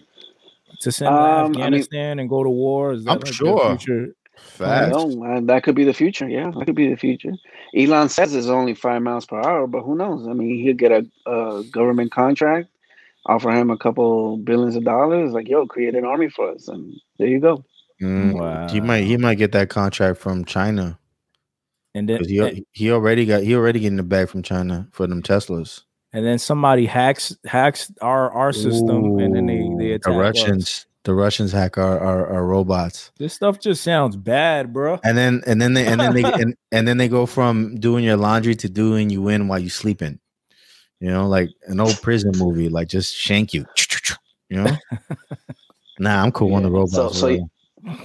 to send to Um, I mean- Afghanistan and go to war? Is that I'm like sure. Future? Facts. No, uh, that could be the future. Yeah, that could be the future. Elon says it's only five miles per hour, but who knows? I mean, he'll get a, a government contract, offer him a couple billions of dollars, like, yo, create an army for us, and there you go. Mm, He might he might get that contract from China. And then He, he already got he already getting the bag from China for them Teslas. and then somebody hacks hacks our our system, and then they they Ooh, attack the us. Russians. The Russians hack our, our, our robots. This stuff just sounds bad, bro. And then and then they and then they and, and then they go from doing your laundry to doing you in while you're sleeping. You know, like an old prison movie, like just shank you. You know? nah, I'm cool on the robots. so- so bro.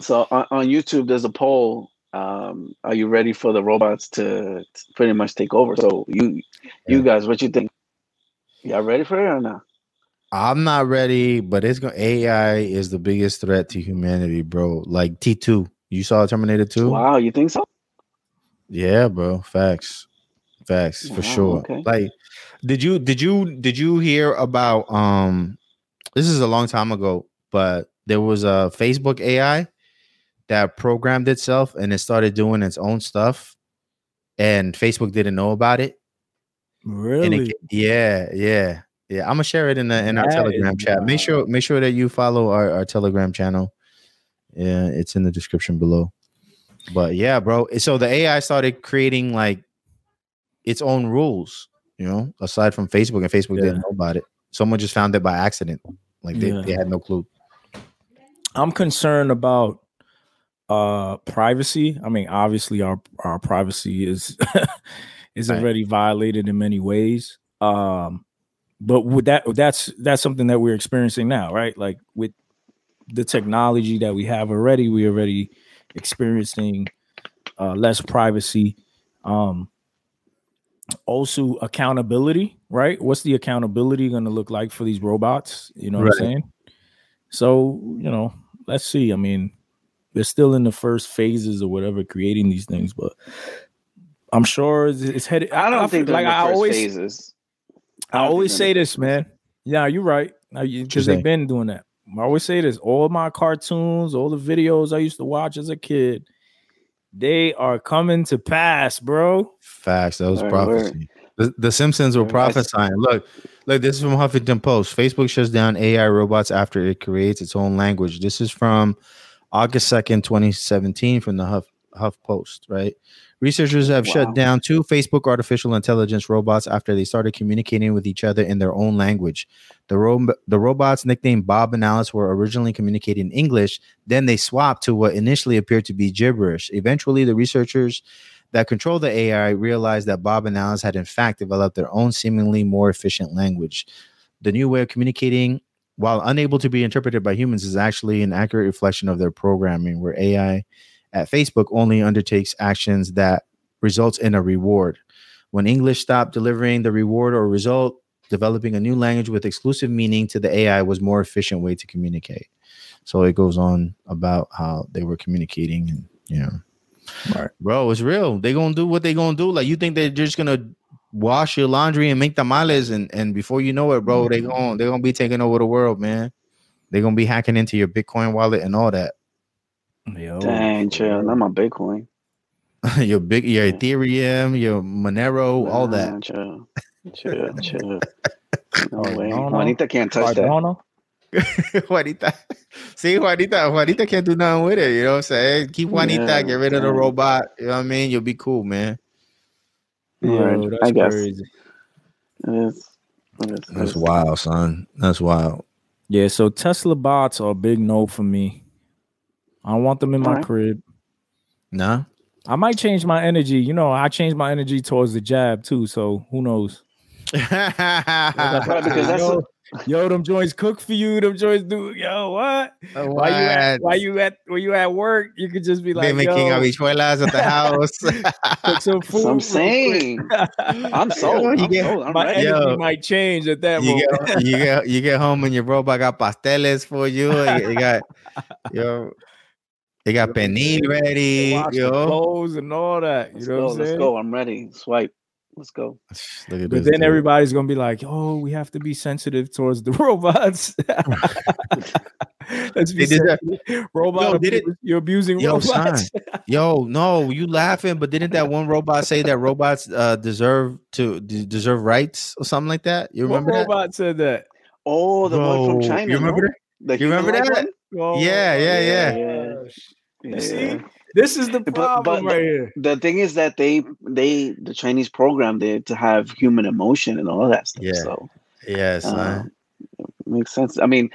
So on, on YouTube, there's a poll. Um, are you ready for the robots to, to pretty much take over? So you, you guys, what you think? Y'all ready for it or not? I'm not ready, but it's going AI is the biggest threat to humanity, bro. Like T2. You saw Terminator 2? Wow, you think so? Yeah, bro. Facts. Facts for sure. okay. Like did you did you did you hear about um this is a long time ago, but there was a Facebook AI that programmed itself and it started doing its own stuff and Facebook didn't know about it. Really? it, yeah, yeah. Yeah, I'm gonna share it in the in our That Telegram is chat. Make sure make sure that you follow our, our Telegram channel. Yeah, it's in the description below. But yeah, bro. So the AI started creating like its own rules, you know, aside from Facebook, and Facebook Yeah. didn't know about it. Someone just found it by accident. Like they, Yeah. they had no clue. I'm concerned about uh privacy. I mean, obviously our our privacy is is Right. already violated in many ways. Um but with that that's that's something that we're experiencing now, right? Like with the technology that we have already, we already experiencing uh, less privacy. Um, also accountability, right? What's the accountability going to look like for these robots? You know what Right. I'm saying? So, you know, let's see. I mean, they're still in the first phases or whatever creating these things, but I'm sure it's, it's headed. I don't think feel they're like in the I always phases. I don't always say this, man. Yeah, you're right. you Because they've been doing that. I always say this. All my cartoons, all the videos I used to watch as a kid, they are coming to pass, bro. Facts. That was Word, prophecy. The, the Simpsons were Word. prophesying. Look, look. This is from Huffington Post. Facebook shuts down AI robots after it creates its own language. This is from August second, twenty seventeen, from the Huff Huff Post. Right. Researchers oh, have Wow. shut down two Facebook artificial intelligence robots after they started communicating with each other in their own language. The, ro- the robots, nicknamed Bob and Alice, were originally communicating in English. Then they swapped to what initially appeared to be gibberish. Eventually, the researchers that control the AI realized that Bob and Alice had in fact developed their own seemingly more efficient language. The new way of communicating, while unable to be interpreted by humans, is actually an accurate reflection of their programming, where AI at Facebook only undertakes actions that results in a reward. When English stopped delivering the reward or result, developing a new language with exclusive meaning to the AI was more efficient way to communicate. So it goes on about how they were communicating and you know Right. bro it's real they gonna do what they gonna do like you think they're just gonna wash your laundry and make tamales and and before you know it bro mm-hmm. they gonna they gonna be taking over the world man they're gonna be hacking into your bitcoin wallet and all that Yo, Dang, chill. Not my Bitcoin. your big your ethereum your monero all that Chill, chill, chill. No Oh, way. no, no. Juanita can't touch that. Cardano? Juanita. See, Juanita, Juanita can't do nothing with it. You know what I'm saying? Keep Juanita, Yeah, get rid of the robot. You know what I mean? You'll be cool, man. Word, Yo, I that's guess. crazy. It is. It is. That's wild, son. That's wild. Yeah, so Tesla bots are a big no for me. I don't want them in my Alright. crib. Nah. I might change my energy. You know, I change my energy towards the jab too. So who knows? Because that's yo, yo, them joints cook for you. Them joints do. Yo, what? Why you at? Why you at? When you at work, you could just be They like, making yo, habichuelas at the house. cook some food. So I'm saying. I'm sold. you I'm get- sold. I'm my ready. Yo. energy might change at that you moment. get you get you get home and your robot got pasteles for you. You, you got yo, they got pernil ready. Wash Yo, clothes and all that. You Let's know go. what I'm Let's saying? go. I'm ready. Swipe. Let's go. look at But this. then dude. everybody's gonna be like, "Oh, we have to be sensitive towards the robots." Let's be They did that- sensitive. Robot, Yo, did it- abuse- you're abusing Yo, robots. Yo, no, you laughing, but didn't that one robot say that robots uh, deserve to d- deserve rights or something like that? You what remember that? robot said that? Oh, the one from China. You remember no? that? The You remember that? one? Oh, Yeah, yeah, yeah. Yeah. Gosh. Yeah. See? This is the problem but- right here. The thing is that they they the Chinese programmed it to have human emotion and all that stuff. Yeah. So Yes, uh, man. makes sense. I mean,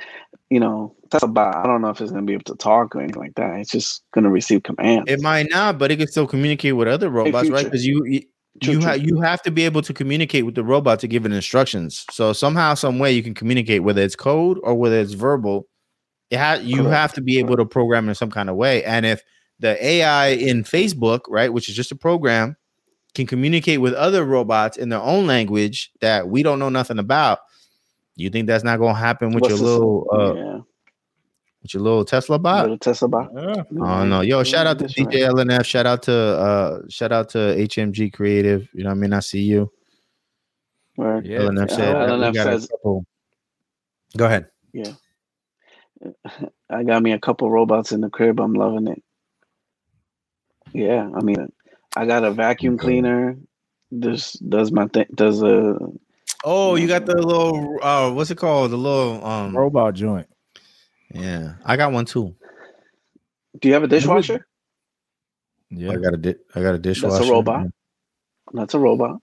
you know, that's about. I don't know if it's gonna be able to talk or anything like that. It's just gonna receive commands. It might not, but it can still communicate with other robots, right? Because you you, True, you, ha- you have to be able to communicate with the robot to give it instructions. So somehow, some way, you can communicate whether it's code or whether it's verbal. It ha- you Correct. have to be able to program in some kind of way. And if the AI in Facebook, right, which is just a program, can communicate with other robots in their own language that we don't know nothing about, you think that's not going to happen with What's your little uh, yeah, with your little Tesla bot? little Tesla bot. Yeah. Oh no, yo! Shout out to That's right. DJ LNF. Shout out to uh, shout out to HMG Creative. You know, what I mean, I see you. Word. Yeah, LNF yeah. said. that we LNF got says- Go ahead. I got me a couple robots in the crib. I'm loving it. Yeah, I mean, I got a vacuum cleaner. This does my thing. Does a Oh, you got the little uh, what's it called? The little um. Robot joint. Yeah, I got one too. Do you have a dishwasher? Yeah. I got a di- I got a dishwasher. That's a robot? That's a robot.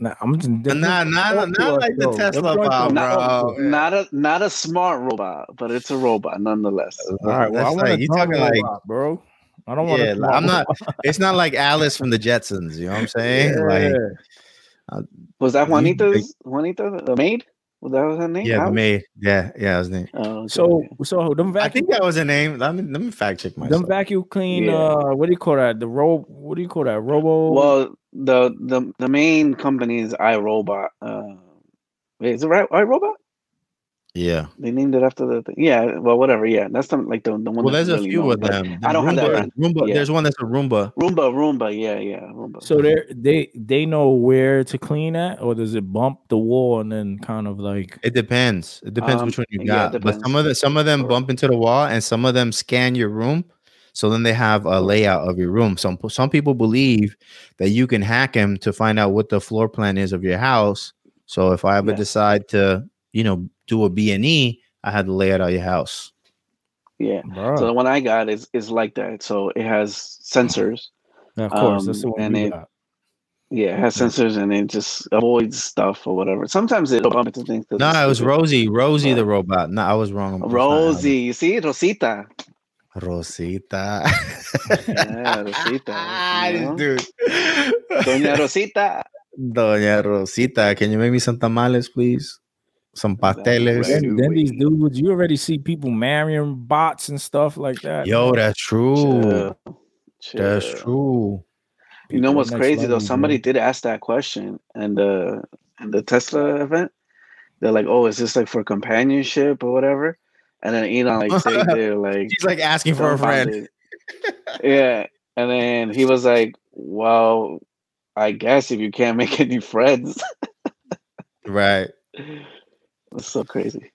Nah, I'm just, Nah, nah, not like the Tesla bot, Not, bro. not a not a smart robot, but it's a robot nonetheless. All right, well, I want like a you dumb talking like bro. I don't want. yeah. a I'm not. It's not like Alice from the Jetsons. You know what I'm saying? Like Was that You- Juanita's Juanita the maid? Well, that was her name. Yeah, the maid. Yeah, yeah, his name. Oh, okay, So so them I vacuum think that was a name. Let me let me fact check myself. them vacuum clean Yeah. uh what do you call that? The ro what do you call that? Robo well, the the the main company is iRobot. Uh, wait, is it right? iRobot? Yeah. They named it after the thing. Yeah. Well, whatever. Yeah, that's the, like the, the one. Well, that's there's a few known, of but them. I don't have that Roomba. Roomba, Yeah. There's one that's a Roomba. Roomba, Roomba. Yeah, yeah, Roomba. So they they they know where to clean at, or does it bump the wall and then kind of like It depends. It depends Um, which one you got. yeah, got. but some of the some of them bump into the wall, and some of them scan your room. So then they have a layout of your room. Some some people believe that you can hack them to find out what the floor plan is of your house. So if I ever Yeah. decide to, you know, do a B and E, I had to lay it out your house. yeah. bruh. So the one I got is is like that. So it has sensors. of course, that's the um, one and we it- got. Yeah, it has sensors and it just avoids stuff or whatever. Sometimes it'll bump into things. No, it was stupid. Rosie, Rosie the robot. No, I was wrong. Rosie. You see, Rosita. Rosita. Yeah, Rosita. you know? Dude. Doña Rosita. Doña Rosita, can you make me some tamales, please? Some pasteles. Right. Then, then these dudes, you already see people marrying bots and stuff like that. Yo, that's true. Chill. That's Chill. true. You know what's crazy though? level, bro. Somebody did ask that question, and uh, in the Tesla event, they're like, "Oh, is this like for companionship or whatever?" And then Elon like say they're like, She's like asking for a friend. yeah, and then he was like, "Well, I guess if you can't make any friends, Right. That's so crazy."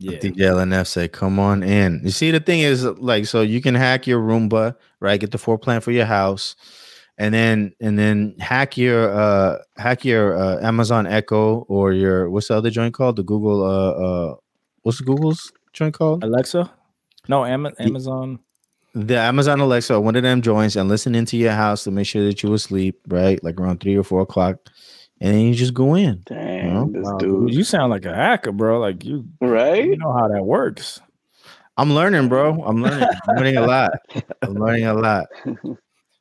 Yeah. DJ LNF said, come on in. You see, the thing is, like, so you can hack your Roomba, right? Get the floor plan for your house. And then and then hack your uh hack your uh, Amazon Echo or your what's the other joint called? The Google uh uh what's the Google's joint called? Alexa? No, Ama- Amazon. the Amazon Alexa, one of them joins and listen into your house to make sure that you asleep, right? Like around three or four o'clock. And then you just go in. Dang, Well, this Wow, dude, dude, you sound like a hacker, bro. Like you, right? you know how that works. I'm learning, bro. I'm learning. I'm learning a lot. I'm learning a lot.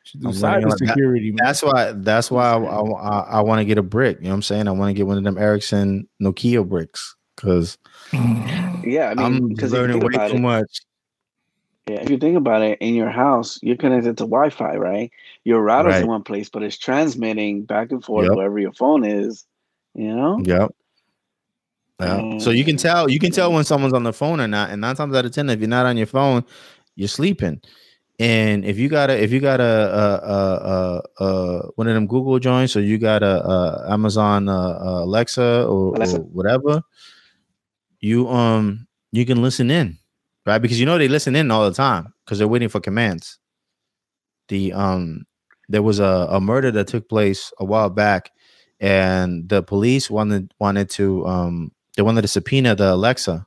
Should do I'm learning like that. cybersecurity. That's why. That's why I, I, I want to get a brick. You know what I'm saying? I want to get one of them Ericsson Nokia bricks because Yeah, I mean, I'm because if you learning think way too it, much. Yeah, if you think about it, in your house, you're connected to Wi-Fi, right? Your router's Right. in one place, but it's transmitting back and forth Yep. wherever your phone is. You know? Yep. Yeah. So you can tell you can tell when someone's on the phone or not. And nine times out of ten, if you're not on your phone, you're sleeping. And if you got a if you got a a a, one of them Google joints or you got a, a Amazon uh, uh, Alexa or, Alexa. or whatever, you um you can listen in, right? Because you know they listen in all the time because they're waiting for commands. The um there was a, a murder that took place a while back and the police wanted wanted to um they wanted to subpoena the Alexa,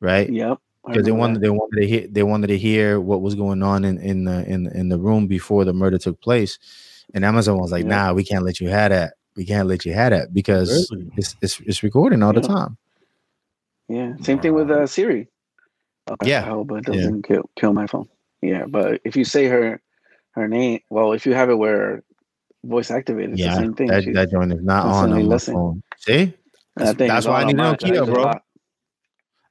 right? Yep. Because they wanted they wanted to hear they wanted to hear what was going on in in the in in the room before the murder took place, and Amazon was like, Yeah. "Nah, we can't let you have that. We can't let you have that because Really? it's, it's it's recording all the time." Yeah. Same thing with uh, Siri. Okay, Yeah. I hope it doesn't kill kill my phone. Yeah, but if you say her her name, well, if you have it where voice activated, yeah, the same thing. that, that joint is not on on my phone. See, that thing that's why I need to know Kia, use it a bro.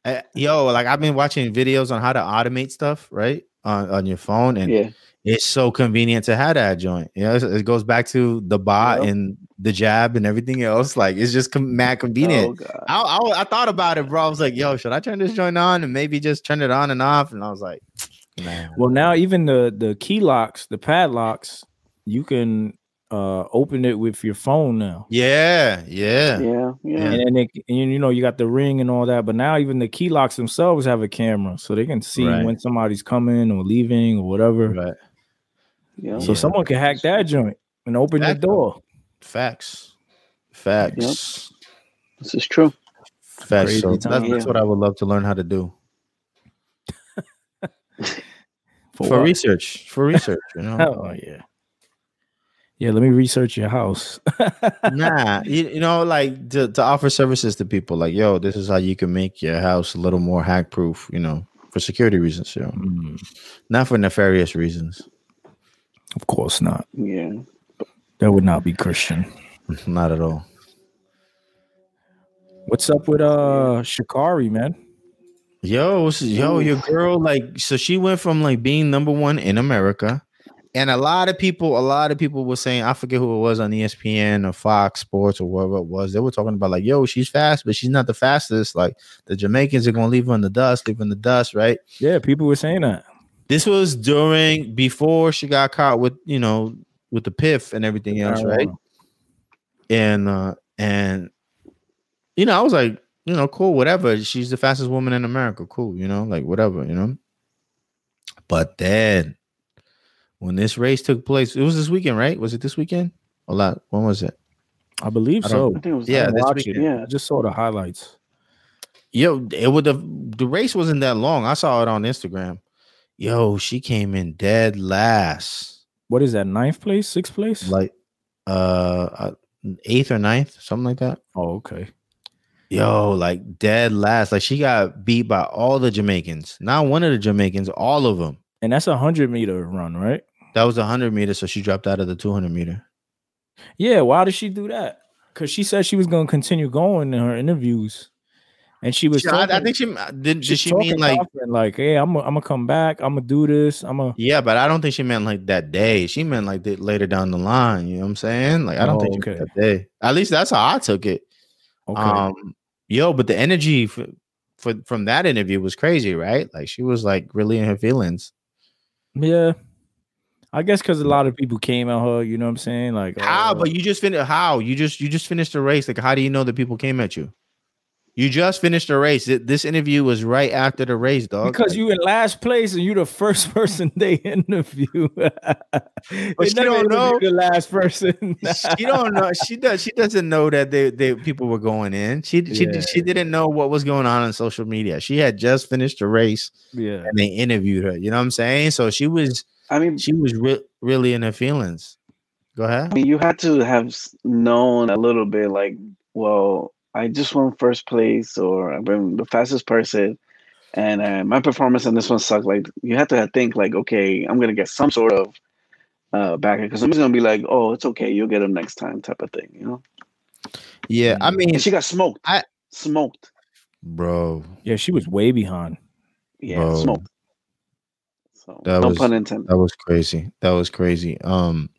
Uh, yo, like I've been watching videos on how to automate stuff, right, on on your phone, and Yeah. It's so convenient to have that joint. You know, it goes back to the bot Yep. and the jab and everything else. Like it's just com- mad Oh convenient. god. I, I I thought about it, bro. I was like, yo, should I turn this joint on and maybe just turn it on and off? And I was like, nah. Well, now even the the key locks, the padlocks, you can uh open it with your phone now. Yeah, yeah, Yeah. Yeah. And then they, and you know you got the ring and all that, but now even the key locks themselves have a camera, so they can see Right. when somebody's coming or leaving or whatever. Right. Yeah. So Yeah. someone can hack that joint and open the Exactly. door. Facts. Facts. This is true. Facts. So that's, time. that's what I would love to learn how to do For, for research. For research, you know. Oh yeah. Yeah, let me research your house. nah, you, you know, like to, to offer services to people, like, yo, this is how you can make your house a little more hack proof, you know, for security reasons, you know, Mm, not for nefarious reasons. Of course not. Yeah. That would not be Christian. Not at all. What's up with uh Sha'Carri, man? Yo, yo, your girl, like, so she went from like being number one in America, and a lot of people, a lot of people were saying, I forget who it was on ESPN or Fox Sports or whatever it was. They were talking about like, yo, she's fast, but she's not the fastest. Like the Jamaicans are gonna leave her in the dust, leave her in the dust, right? Yeah, people were saying that. This was during before she got caught with you know with the piff and everything else, right? And uh and you know, I was like, you know, cool, whatever. She's the fastest woman in America. Cool, you know, like whatever, you know. But then when this race took place, it was this weekend, right? Was it this weekend? A lot. When was it? I believe I so. I think it was Yeah, I this weekend. Yeah. I just saw the highlights. Yo, it would the the race wasn't that long. I saw it on Instagram. Yo, she came in dead last, What is that? Ninth place? Sixth place? like uh uh, eighth or ninth, something like that. oh, okay. Yo, like dead last. Like she got beat by all the Jamaicans. Not one of the Jamaicans, all of them. And that's a hundred meter run, right? That was a hundred meter, so she dropped out of the two hundred meter. Yeah. Why did she do that? Because she said she was going to continue going in her interviews, and she was. She- I, I think she did. she's Did she mean like? like, hey, I'm gonna come back. I'm gonna do this. I'm gonna. Yeah, but I don't think she meant like that day. She meant like the, later down the line. You know what I'm saying? Like I don't Oh, think okay. that day. At least that's how I took it. Okay. Um, yo, but the energy for, for from that interview was crazy, right? Like she was like really in her feelings. yeah. I guess because a lot of people came at her. You know what I'm saying? Like How? uh, But you just finished. How? You just you just finished the race. Like how do you know that people came at you? You just finished the race. This interview was right after the race, dog. because Like, you in last place and you the first person they interview. but she don't know. the last person. she don't know. She does. She doesn't know that they, they people were going in. She she Yeah. she didn't know what was going on on social media. She had just finished the race yeah. and they interviewed her. You know what I'm saying? So she was I mean, she was re- really in her feelings. Go ahead. I ahead. mean, you had to have known a little bit, like, well, I just won first place, or I've been the fastest person, and uh, my performance on this one sucked. Like, you have to think, like, okay, I'm gonna get some sort of uh back because somebody's gonna be like, oh, it's okay, you'll get them next time, type of thing, you know. Yeah, I mean, And she got smoked. I- smoked. bro, Yeah, she was way behind. Yeah, Bro. smoked. So That no was- pun intended. that was crazy. That was crazy. Um,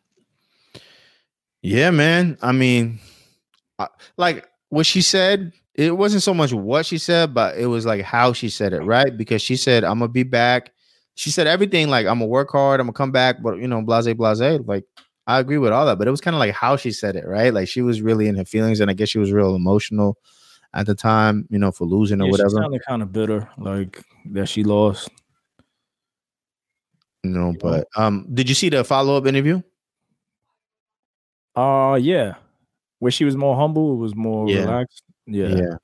yeah, man. I mean, I, like what she said, it wasn't so much what she said, but it was like how she said it, right? Because she said, "I'm gonna be back." She said everything like, "I'm gonna work hard. I'm gonna come back," but you know, blase, blase. Like, I agree with all that, but it was kind of like how she said it, right? Like she was really in her feelings, and I guess she was real emotional at the time, you know, for losing or Yeah, whatever. kind of bitter, like that she lost. Know, but um, did you see the follow up interview? Uh yeah. Where she was more humble, it was more Yeah. relaxed. Yeah. yeah.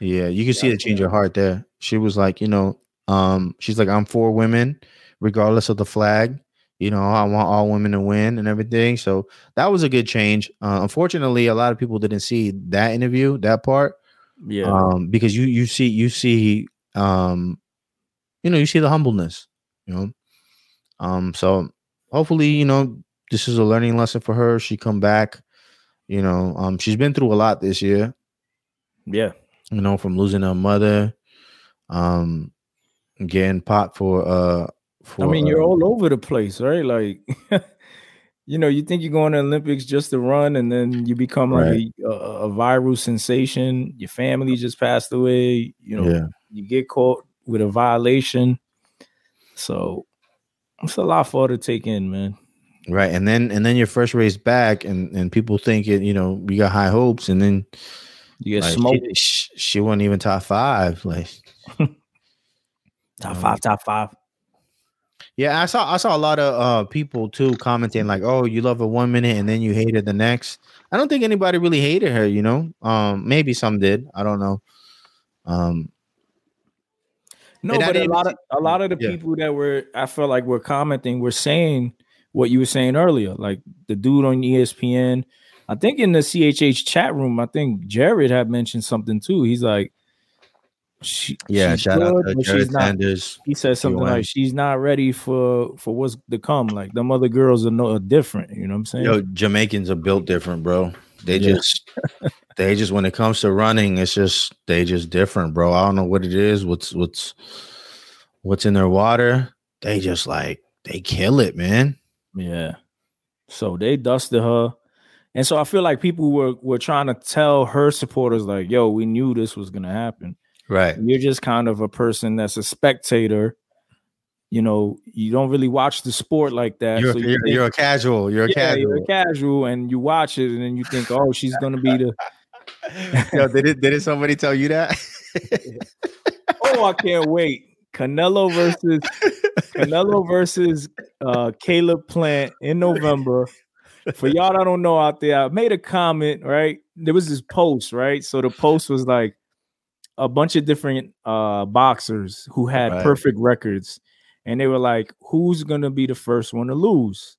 Yeah you can see the change of heart there. She was like you know um she's like i'm for women regardless of the flag. You know i want all women to win and everything. So that was a good change. Uh, unfortunately a lot of people didn't see that interview that part. Yeah. um because you you see you see um you know you see the humbleness you know? Um so hopefully you know this is a learning lesson for her. She come back you know um she's been through a lot this year yeah. you know, from losing her mother, um, getting popped for uh for I mean, you're uh, all over the place, right? Like, you know, you think you're going to the Olympics just to run, and then you become like a, a, a viral sensation. Your family just passed away. You know, yeah, you get caught with a violation. So it's a lot for her to take in, man. Right. And then and then your first race back and and people thinking, you know, you got high hopes and then You get like, smoked. she, she, wasn't even top five. Like Top um, five, top five. yeah, I saw I saw a lot of uh people too commenting like, oh, you love her one minute and then you hate her the next. I don't think anybody really hated her, you know. Um, maybe some did. I don't know. Um, No, but a lot of a lot of the Yeah. people that were I felt like were commenting were saying what you were saying earlier. Like the dude on ESPN, I think in the CHH chat room, I think Jared had mentioned something too. He's like, she, yeah, she's shout out to Jared she's not. Sanders. He said something like she's not ready for for what's to come. Like them other girls are no are different. You know what I'm saying? Yo, Jamaicans are built different, bro. They Yeah. just they just when it comes to running, it's just they just different, bro. I don't know what it is. What's what's what's in their water? They just like they kill it, man. Yeah. So they dusted her. And so I feel like people were were trying to tell her supporters, like, yo, we knew this was gonna happen. Right. You're just kind of a person that's a spectator. You know, you don't really watch the sport like that. You're, so you you're a casual. You're a yeah, casual. you're a casual, and you watch it, and then you think, oh, she's gonna be the Yo, did it didn't somebody tell you that? oh, I can't wait. Canelo versus Canelo versus uh Caleb Plant in November. For y'all that don't know out there, I made a comment, right? There was this post, right? So the post was like a bunch of different uh boxers who had Right. perfect records, and they were like, who's gonna be the first one to lose?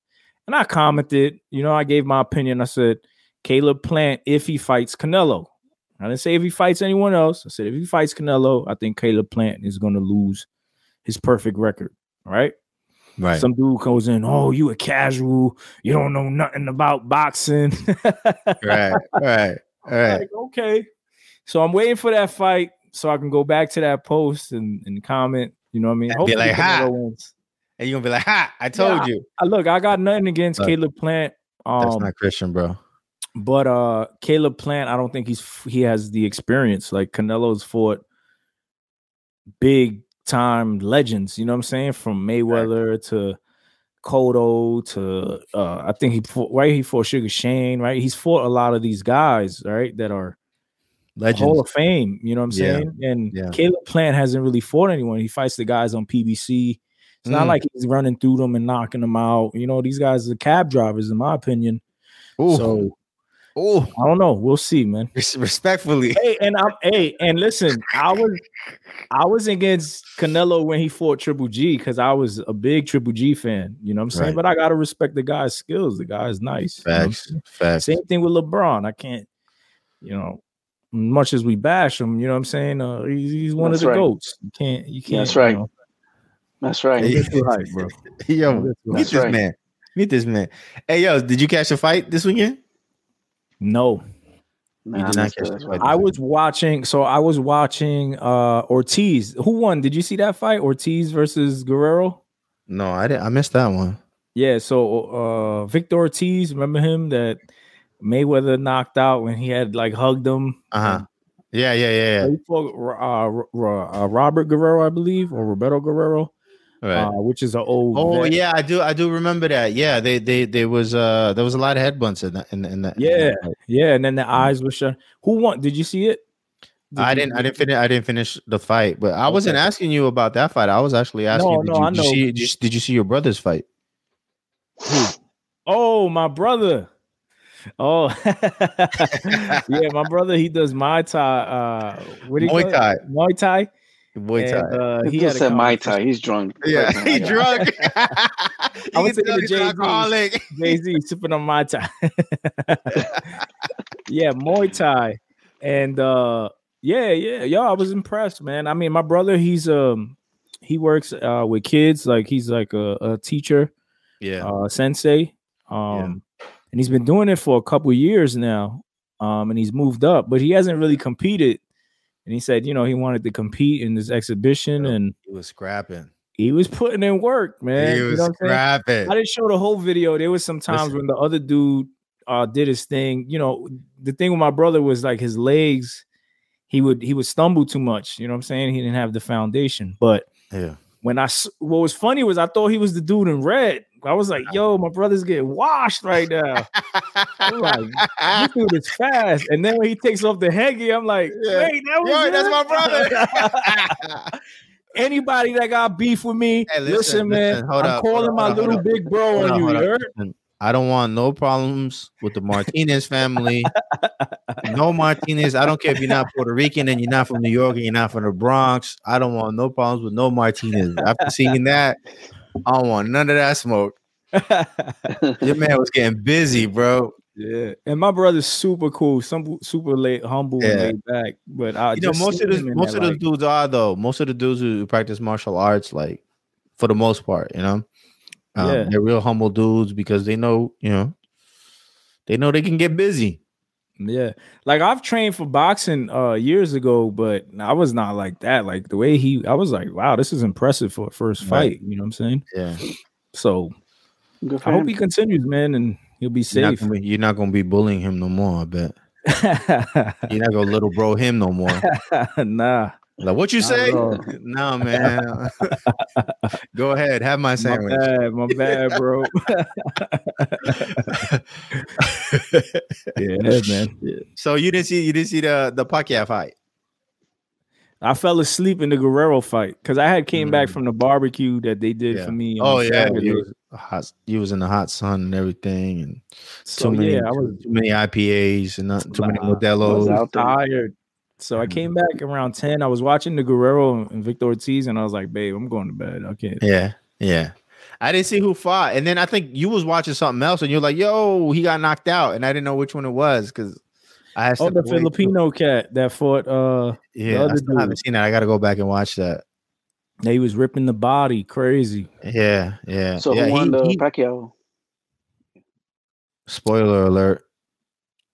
And I commented, you know, I gave my opinion. I said, Caleb Plant if he fights Canelo. I didn't say if he fights anyone else. I said if he fights Canelo, I think Caleb Plant is going to lose his perfect record. All right. right. Some dude goes in, oh, you a casual. You don't know nothing about boxing. right. Right. Right. like, okay. So I'm waiting for that fight so I can go back to that post and, and comment. You know what I mean? Be like, "Ha." And you're gonna be like, ha, I told Yeah, you. I, look, I got nothing against Look, Caleb Plant. That's Um, not Christian, bro. But uh Caleb Plant, I don't think he's he has the experience. Like Canelo's fought big time legends, you know what I'm saying? From Mayweather to Cotto to uh I think he fought right he fought Sugar Shane, right? He's fought a lot of these guys, right, that are Legends. Hall of Fame, you know what I'm Yeah, saying? And yeah. Caleb Plant hasn't really fought anyone. He fights the guys on PBC. It's not Mm. like he's running through them and knocking them out. You know, these guys are cab drivers, in my opinion. Ooh. So Ooh. I don't know. We'll see, man. Respectfully. hey, and I'm hey, and listen, I was I was against Canelo when he fought Triple G because I was a big Triple G fan. You know what I'm saying? Right. But I gotta respect the guy's skills. The guy's nice. you know Facts. Facts. Same thing with LeBron. I can't, you know, much as we bash him, you know what I'm saying? Uh, he's, he's one That's of the right. goats. You can't, you can't. That's right. You know, That's right. Hey, don't get too hype, bro. Yo, That's meet right. this man. Meet this man. Hey, yo, did you catch a fight this weekend? No, Nah, did not catch good, fight. I was watching. So I was watching uh Ortiz. Who won? Did you see that fight? Ortiz versus Guerrero. No, I didn't. I missed that one. Yeah, so uh Victor Ortiz, remember him that Mayweather knocked out when he had like hugged him. Uh huh. Yeah, yeah, yeah, yeah. He fought uh, Ro- Ro- uh, Robert Guerrero, I believe, or Roberto Guerrero, Right. uh, which is an old. oh vet. yeah, I do. I do remember that. Yeah, they they there was uh there was a lot of head bumps in that in, in that. in Yeah. that yeah, and then the eyes were shut. Who won? Did you see it? Did I didn't. I didn't finish. I didn't finish the fight, but I wasn't asking you about that fight. I was actually asking. No, you, did no, you, I did you know. see? Did you, did you see your brother's fight? Oh, my brother. Oh, yeah, my brother. He does Muay Thai. Uh, what do you Muay call it? Thai. Muay Thai. Boy, And, uh, He he had said Mai conversation- Tai. He's drunk. Yeah, Oh he drunk. I was You can thinking of he's Jay-Z. alcoholic. Jay Z sipping on my Thai. yeah, Muay Thai, and uh, yeah, yeah, yo, I was impressed, man. I mean, my brother, he's um, he works uh with kids, like he's like a, a teacher, Yeah, uh, sensei, um, and he's been doing it for a couple years now, um, and he's moved up, but he hasn't really competed. And he said, you know, he wanted to compete in this exhibition, and he was scrapping. he was putting in work, man. he You was know I'm scrapping. I didn't show the whole video. There was some times Listen. when the other dude uh did his thing. You know, the thing with my brother was like his legs, he would he would stumble too much. You know what I'm saying? He didn't have the foundation. But Yeah, when I what was funny was I thought he was the dude in red. I was like, yo, my brother's getting washed right now. I'm like, this dude is fast. And then when he takes off the headgear, I'm like, Yeah. wait, that was Yo, that's my brother. Anybody that got beef with me, Hey, listen, listen, man, listen, hold I'm up, calling up, my up, little big bro on you. you? I don't want no problems with the Martinez family. no Martinez. I don't care if you're not Puerto Rican and you're not from New York and you're not from the Bronx. I don't want no problems with no Martinez. After seeing that, I don't want none of that smoke. Your man was getting busy, bro. Yeah, and my brother's super cool, some super late, humble, and laid back. But I You know, most of the most of the like- dudes are though. Most of the dudes who practice martial arts, like for the most part, you know, um, Yeah. they're real humble dudes because they know, you know, they know they can get busy. Yeah, like I've trained for boxing uh years ago, but I was not like that. Like the way he, I was like, wow, this is impressive for a first Right. fight. You know what I'm saying? Yeah. So Good I hope him. he continues, man, and he'll be You're not, safe. gonna be, you're not gonna be bullying him no more, I bet. You're not gonna little bro him no more. nah, Like what you say? no, man. Go ahead, have my sandwich. my bad, my bad, bro. yeah, man. so you didn't see you didn't see the the Pacquiao fight. I fell asleep in the Guerrero fight because I had came back Mm. from the barbecue that they did Yeah. for me. Oh yeah, you was hot. You was in the hot sun and everything, and So too many, yeah, I was too many IPAs and not too many Nah, I was Modelo's. tired. So I Mm. came back around 10. I was watching the Guerrero and Victor Ortiz, and I was like, babe, I'm going to bed. I can't. Yeah, yeah. I didn't see who fought, and then I think you was watching something else, and you're like, "Yo, he got knocked out," and I didn't know which one it was because I had Oh, the stepped away. Filipino cat that fought uh Yeah, I other still haven't seen that. I got to go back and watch that. he was ripping the body crazy. Yeah, yeah. So yeah, who won he- the he- Pacquiao? spoiler alert: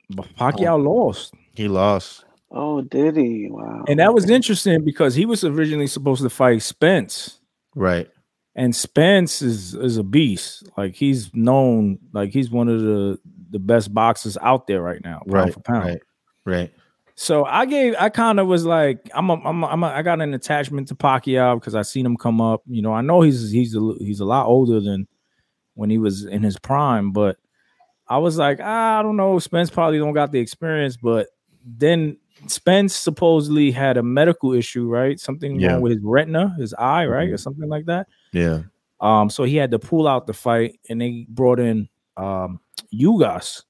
But Pacquiao lost. he lost. Oh, did he? Wow. And that was interesting because he was originally supposed to fight Spence. Right. And Spence is is a beast. Like he's known, like he's one of the the best boxers out there right now, pound Right. for pound. Right. Right. So I gave, I kind of was like, I'm, a, I'm, a, I'm, a, I got an attachment to Pacquiao because I seen him come up. You know, I know he's he's a, he's a lot older than when he was in his prime, but I was like, ah, I don't know, Spence probably don't got the experience, but then Spence supposedly had a medical issue, right? Something Yeah. wrong with his retina, his eye, right, or Mhm. something like that. Yeah. Um, so he had to pull out the fight, and they brought in um Ugas.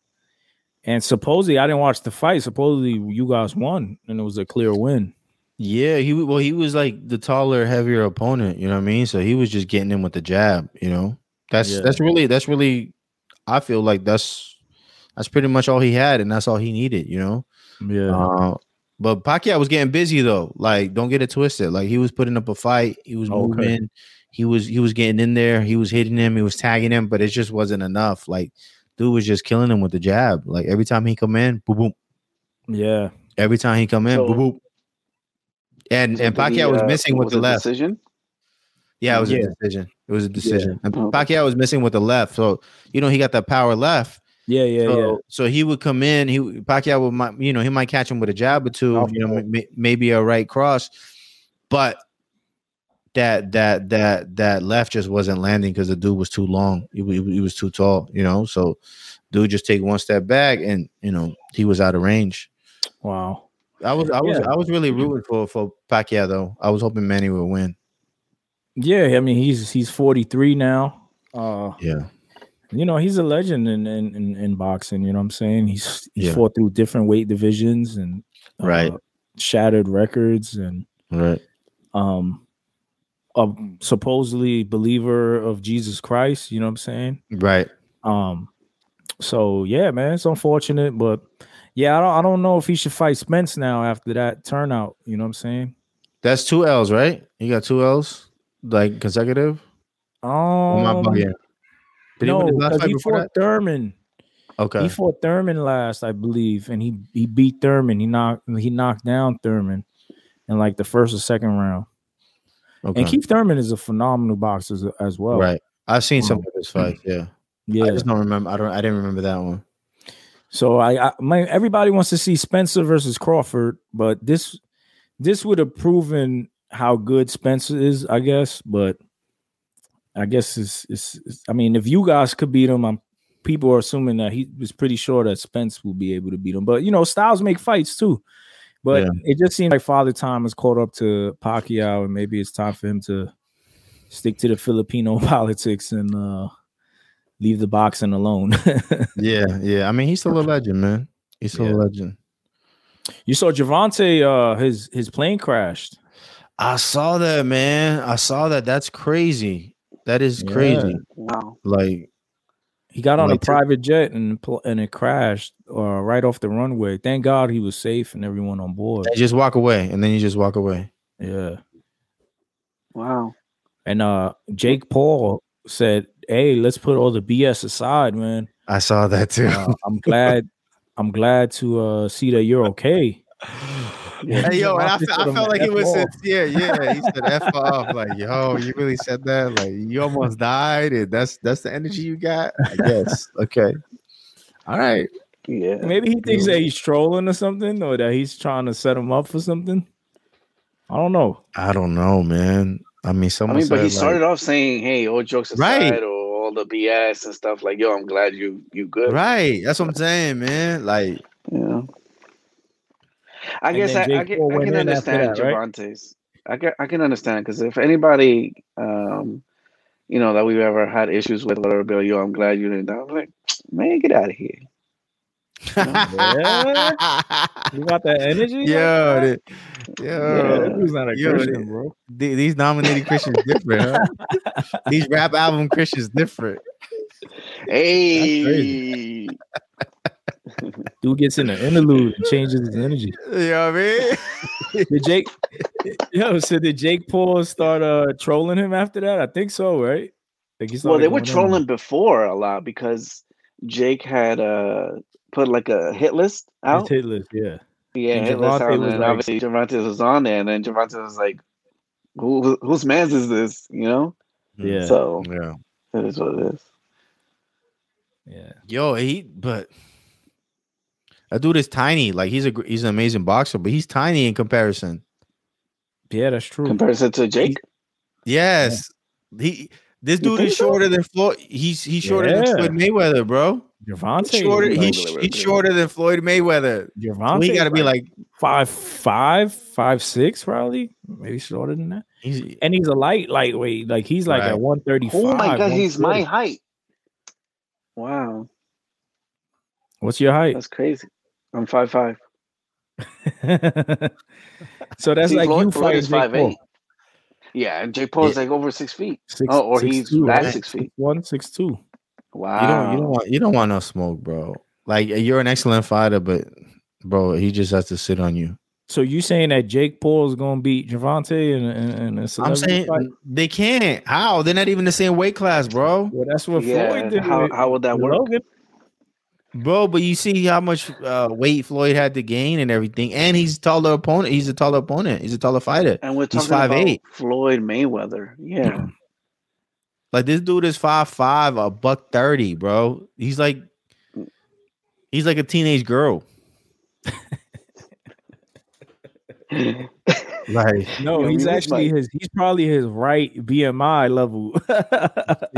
And supposedly, I didn't watch the fight. Supposedly, Ugas won, and it was a clear win. Yeah. He well, he was like the taller, heavier opponent. You know what I mean? So he was just getting in with the jab. You know, that's Yeah. that's really that's really. I feel like that's that's pretty much all he had, and that's all he needed. You know. Yeah, Uh, but Pacquiao was getting busy though. Like, don't get it twisted. Like he was putting up a fight. He was Okay. moving. He was he was getting in there. He was hitting him. He was tagging him, but it just wasn't enough. Like, dude was just killing him with the jab. Like every time he come in, boom, boom. yeah. Every time he come in, So- boom, boom. And So and Pacquiao he, was uh, missing with was the left. Decision. Yeah, it was Yeah. a decision. It was a decision. And Pacquiao was missing with the left. So you know he got that power left. Yeah, yeah, so, yeah. so he would come in. He Pacquiao would, might, you know, he might catch him with a jab or two, you know, Southpaw. maybe a right cross, but that that that that left just wasn't landing because the dude was too long. He, he, he was too tall, you know. So dude just take one step back, and you know he was out of range. Wow. I was I was Yeah. I was really rooting for for Pacquiao though. I was hoping Manny would win. Yeah, I mean he's he's 43 now. Uh, Yeah, you know, he's a legend in in, in, in boxing, you know what I'm saying? He's he's Yeah. fought through different weight divisions and uh, Right. shattered records and right. um a supposedly believer of Jesus Christ, you know what I'm saying? Right. Um so yeah, man, it's unfortunate, but yeah, I don't I don't know if he should fight Spence now after that turnout, you know what I'm saying? That's two L's, right? You got two L's like consecutive. Or am I Um, bugging? Did no, win because fight he before fought Thurman. Okay. He fought Thurman last, I believe, and he he beat Thurman. He knocked he knocked down Thurman in like the first or second round. okay. And Keith Thurman is a phenomenal boxer as, as well. right. I've seen some Um, of his fights. Yeah. Yeah. I just don't remember. I don't. I didn't remember that one. So I, I my everybody wants to see Spencer versus Crawford, but this this would have proven how good Spencer is, I guess. But I guess it's, it's, it's I mean, if Ugas could beat him, I'm people are assuming that he was pretty sure that Spence will be able to beat him. But you know, styles make fights too. But Yeah. it just seems like Father Time has caught up to Pacquiao, and maybe it's time for him to stick to the Filipino politics and uh leave the boxing alone. Yeah. Yeah. I mean, he's still a legend, man. He's still Yeah. a legend. You saw Gervonta, uh, his his plane crashed. I saw that, man. I saw that. That's crazy. That is Yeah. crazy. Wow. Like, He got on Like a to- private jet and and it crashed uh, right off the runway. Thank God he was safe and everyone on board. you just walk away, and then you just walk away. Yeah. Wow. And uh, Jake Paul said, "Hey, let's put all the BS aside, man. I saw that too. Uh, I'm glad I'm glad to uh see that you're okay. Yeah, hey, yo, and I, fe- I felt like it was off. sincere. Yeah, he said "f off." Like, yo, you really said that? Like, you almost died, and that's that's the energy you got. I guess. Okay. All right. Yeah. Maybe he thinks that he's trolling or something, or that he's trying to set him up for something. I don't know. I don't know, man. I mean, I someone. mean, but he said, started off saying, "Hey, all jokes aside, Right. or all the BS and stuff." Like, yo, I'm glad you you good. right. That's what I'm saying, man. Like, Yeah. I And guess then I, I, Jake can, I can understand that, right? Gervonta's. I can I can understand because if anybody, um, you know, that we've ever had issues with, whatever, Bill, yo, I'm glad you didn't. I'm like, man, get out of here. You got that energy? like that? the- yeah, yo, that dude's not a yo, Christian, bro. the- these nominated Christians different, huh? these rap album Christians different. Hey, Dude gets in the interlude and changes his energy. You know what I mean? Did Jake? Yo, so did Jake Paul start uh trolling him after that? I think so, right? Like he well, they were going in. trolling before a lot because Jake had uh put like a hit list His out. hit list, yeah. Yeah, And hit list Gervonta out, was and like- obviously Gervonta was on there, and then Gervonta was like, "Who whose man's is this?" You know. Yeah. So Yeah. it is what it is. Yeah. Yo, he but that dude is tiny. Like he's a he's an amazing boxer, but he's tiny in comparison. Yeah, that's true. Comparison to Jake. Yes, he this dude think is so? shorter than Floyd. He's he's shorter Yeah. than Floyd Mayweather, bro. Gervonta, Shorter, like, he's, he's shorter than Floyd Mayweather. So Gervonta, he got to be like five, five, five, six, probably, maybe shorter than that. he's And he's a light lightweight, like he's like Right. at one thirty five. Oh my god, he's my height. Wow, What's your height? that's crazy. I'm five five. so that's See, like Floyd, you Floyd fighting is five Paul. eight. Yeah, and Jake Paul's like over six feet. Six, Oh, or six he's two, right? six feet. One, six two. Wow. you don't you don't want you don't want no smoke, bro. Like you're an excellent fighter, but bro, he just has to sit on you. So you saying that Jake Paul is gonna beat Gervonta and and, a I'm saying fight? they can't. How? They're not even the same weight class, bro. Well, that's what yeah, Floyd did. how how would that with work? Logan. Bro, but you see how much uh, weight Floyd had to gain and everything, and he's taller opponent. He's a taller opponent. He's a taller fighter. And we're He's talking about 5'8". Floyd Mayweather. Yeah. Like this dude is five five, a buck thirty, bro. He's like, he's like a teenage girl. Like, No, Yo, he's he was actually like- his. He's probably his right BMI level.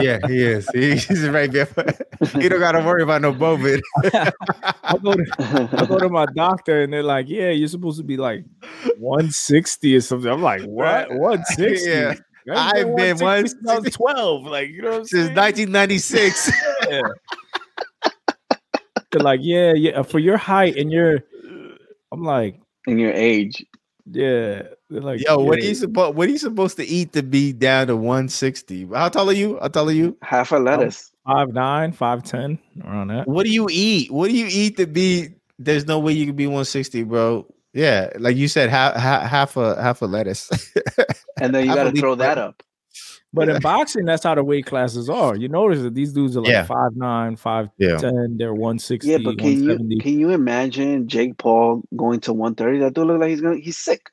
yeah, he is. He's right there. he don't got to worry about no COVID. I go to I go to my doctor and they're like, "Yeah, you're supposed to be like 160 or something." I'm like, "What? 160?" Yeah. I've been 160 since 12. Like, you know what I'm Since saying? 1996. Yeah. They're like, "Yeah, yeah, for your height and your," I'm like, In your age. "Yeah." Like, Yo, what are yeah. you supposed? What are you supposed to eat to be down to 160? How tall are you? How tall are you? Half a lettuce. Five nine, five ten, around that. What do you eat? What do you eat to be? There's no way you can be 160, bro. Yeah, like you said, half half, half a half a lettuce. And then you got to throw that. that up. But in boxing, that's how the weight classes are. You notice that these dudes are like Yeah. five nine, five yeah, ten. They're one sixty, Yeah, but can you can you imagine Jake Paul going to 130? That dude look like he's gonna he's sick.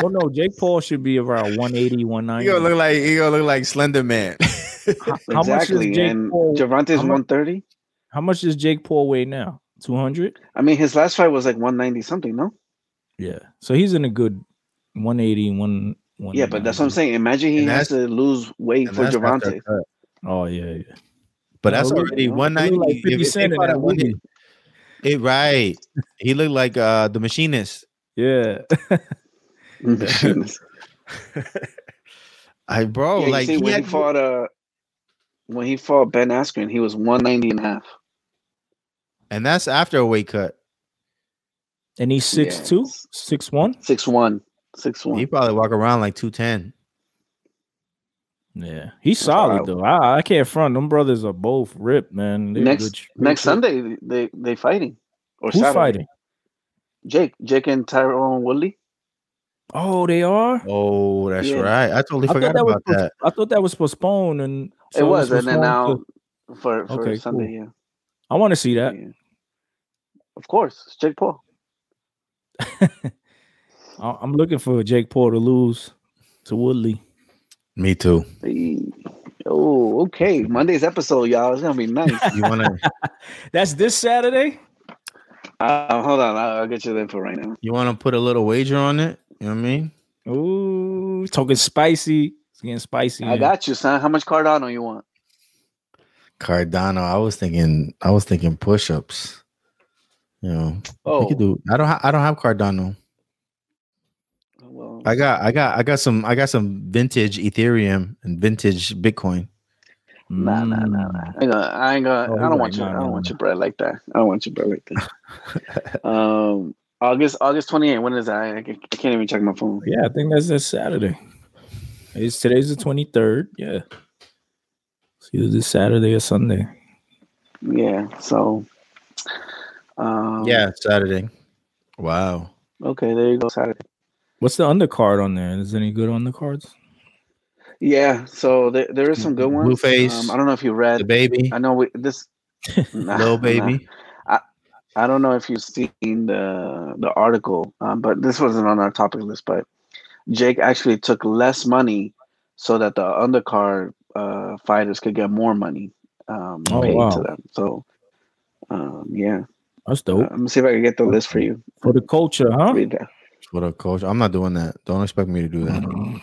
Well, no, Jake Paul should be around 180, 190. he gonna look like he gonna look like Slender Man. How- how much does exactly. Jake and Paul- Gervonta's 130. How much does Jake Paul weigh now? 200? I mean, his last fight was like 190 something, no? Yeah. So he's in a good 180, one. Yeah, but that's what I'm saying. Imagine he And has to lose weight for that's after Gervonta. Oh, yeah, yeah. But that's already you know, 190. like 50 if they Cent that at 180. It right. He looked like uh the machinist. Yeah. I bro, yeah, like see, he when had, he fought uh when he fought Ben Askren, he was 190 and a half. and that's after a weight cut. and he's six Yes. six one. Six one. Six He probably walk around like 210. Yeah. He's solid, wild. though. I, I can't front. Them brothers are both ripped, man. They're Next good sh- next good shit. Sunday they they fighting. Or Who's Saturday. fighting? Jake. Jake and Tyron Woodley. Oh, they are? Oh, that's Yeah. right. I totally I forgot thought that was about pos- that. I thought that was postponed and it so was, and then postponed now for, for Okay, Sunday, cool. yeah. I want to see that. Yeah. Of course, it's Jake Paul. I- I'm looking for Jake Paul to lose to Woodley. Me too. Hey. Oh, okay. Monday's episode, y'all. It's gonna be nice. You wanna That's this Saturday. uh, hold on, I'll, I'll get you the info right now. you wanna put a little wager on it? You know what I mean? Ooh, talking spicy. It's getting spicy. I man. got you, son. How much Cardano you want? Cardano. I was thinking. I was thinking push-ups. You know, Oh, could do. I don't. Ha- I don't have Cardano. Well, I got. I got. I got some. I got some vintage Ethereum and vintage Bitcoin. nah, nah, nah, nah. I ain't gonna. I, ain't gonna, Oh, I don't want right. your. No, I don't no, want your bread like that. I don't want your bread like that. um, August August twenty eighth. When is that? I, I can't even check my phone. Yeah, I think that's this Saturday. It's today's the 23rd. Yeah. It's either this Saturday or Sunday. Yeah. So. Um, yeah, Saturday. Wow. Okay. There you go. Saturday. What's the undercard on there? Is any good on the cards? Yeah. So there, there is some good ones. Blueface, Um, I don't know if you read. The baby, I know we, this. Nah, little nah. baby. I don't know if you've seen the the article, um, but this wasn't on our topic list. But Jake actually took less money so that the undercard uh, fighters could get more money um, Oh, paid wow. to them. So, um, yeah, That's uh, dope. I'm gonna see if I can get the list for you. For the culture, huh? Read that. What a coach. I'm not doing that. Don't expect me to do that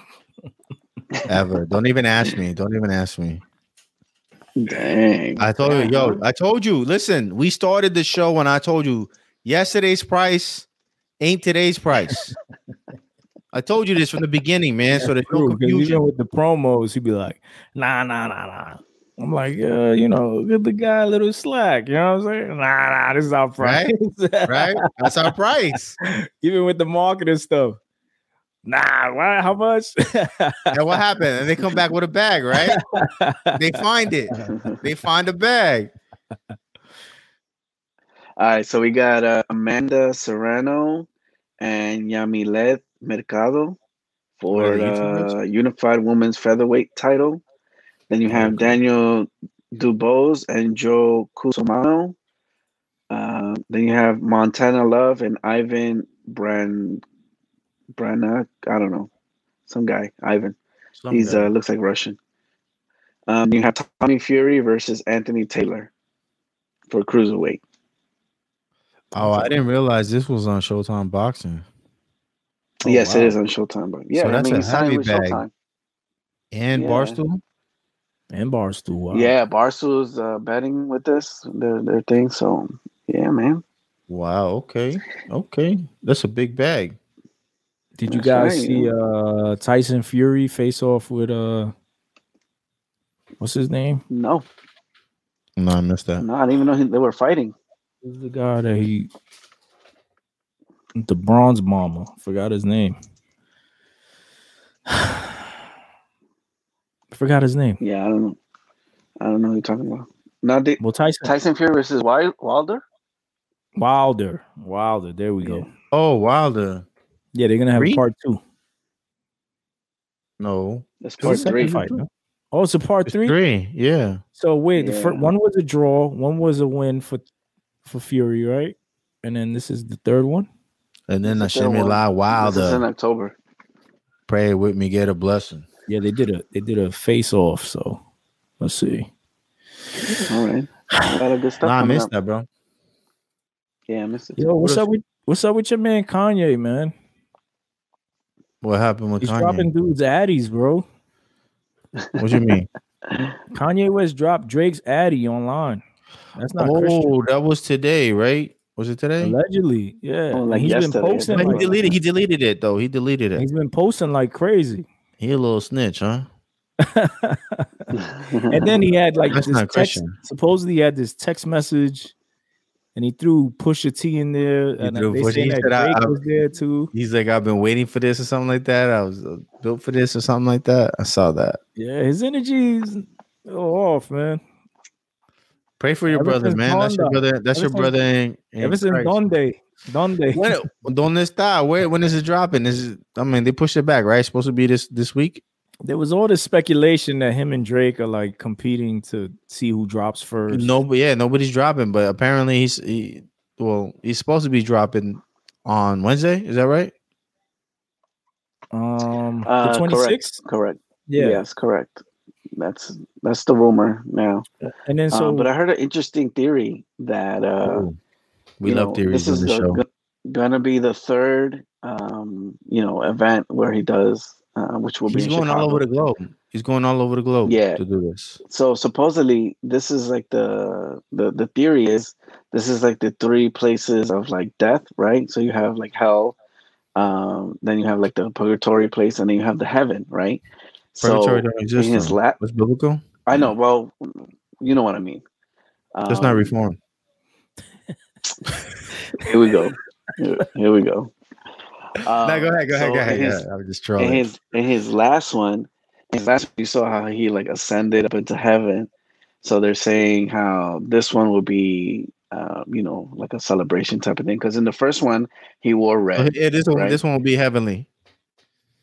ever. Don't even ask me. Don't even ask me. Dang, I told you, yo. I told you. Listen, we started the show when I told you yesterday's price ain't today's price. I told you this from the beginning, man. So there's no True, 'cause even confusion. with the promos, he'd be like, nah, nah, nah, nah. I'm like, yeah, you know, give the guy a little slack. You know what I'm saying? Nah, nah, this is our price. Right? That's our price. even with the marketing stuff. Nah, why, how much? And what happened? And they come back with a bag, right? They find it. They find a bag. All right, so we got uh, Amanda Serrano and Yamileth Mercado for the uh, Unified Women's Featherweight title. Then you have Daniel Dubose and Joe Cusumano. Uh, then you have Montana Love and Ivan Bran Branagh. I don't know, some guy Ivan. Some He's guy. uh, looks like Russian. Um, you have Tommy Fury versus Anthony Taylor for cruiserweight. oh, I didn't realize this was on Showtime Boxing Oh, yes, wow. it is on Showtime, but yeah, So I that's mean, a heavy bag. Showtime. and Yeah. Barstool. And Barstool. Wow. Yeah, Barstool's uh, betting with this their their thing. So yeah, man. Wow. Okay. Okay. That's a big bag. Did you That's guys right, see yeah. uh Tyson Fury face off with uh what's his name? No, No, I missed that. no, I didn't even know he- they were fighting. Who's the guy that he the bronze mama. Forgot his name. Forgot his name. Yeah, I don't know. I don't know who you're talking about. Not the, Well, Tyson Tyson Fury versus Wilder. Wilder. Wilder. There we go. Oh, Wilder. Yeah, they're gonna have Three? a part two. No. That's It's part second three. fight, no? Oh, it's a part It's three. three. Yeah. So wait, the first one was a draw, one was a win for for Fury, right? And then this is the third one. And then It's the third Hashemi one. La This is in October. Pray with me, get a blessing. Yeah, they did a they did a face off. So let's see. All right, a lot of good stuff. Nah, I missed up. that, bro. Yeah, I missed it. Yo, what's What up with what's up with your man Kanye, man? What happened with He's Kanye? dropping dudes addies, bro. What do you mean? Kanye West dropped Drake's addy online. That's not oh, Christian. oh, that was today, right? Was it today? Allegedly, yeah. Oh, Like like he's been yesterday. posting. But he deleted. He deleted it though. He deleted it. he's been posting like crazy. He a little snitch, huh? and then he had like That's this text. Supposedly, he had this text message, and he threw Pusha T in there, He and threw they Pusha- he that said, I- I- was there too. He's like, I've been waiting for this or something like that. I was uh, built for this or something like that. I saw that. Yeah, his energy is off, man. Pray for your brother, man. That's your brother. That's your brother. In, in Ever since Christ. Donde, Donde. When donde está? Where when is it dropping? Is it, I mean they pushed it back, right? It's supposed to be this this week. There was all this speculation that him and Drake are like competing to see who drops first. No, yeah, nobody's dropping. But apparently he's he, well, he's supposed to be dropping on Wednesday. Is that right? Um, Uh, the twenty sixth. Correct. Yeah, Yes, correct. That's that's the rumor now. and then so um, but I heard an interesting theory that uh, Ooh, we love know, theories this is the show. go- gonna be the third, um, you know, event where he does, uh, which will He's be in going all over the globe. He's going all over the globe. Yeah. to do this. so supposedly this is like the the the theory is this is like the three places of like death right so you have like hell um then you have like the purgatory place and then you have the heaven right Purgatory so don't exist. in his lap What's biblical? i know well you know what i mean That's not Um, reformed. Here we go here, here we go um, no, go ahead. Go ahead. Go ahead. his- yeah, I was just in trolling. his in his last one, his last one, you saw how he like ascended up into heaven. So they're saying how this one will be, uh, you know, like a celebration type of thing. Because in the first one, he wore Oh, red, yeah, this one. right? This one will be heavenly.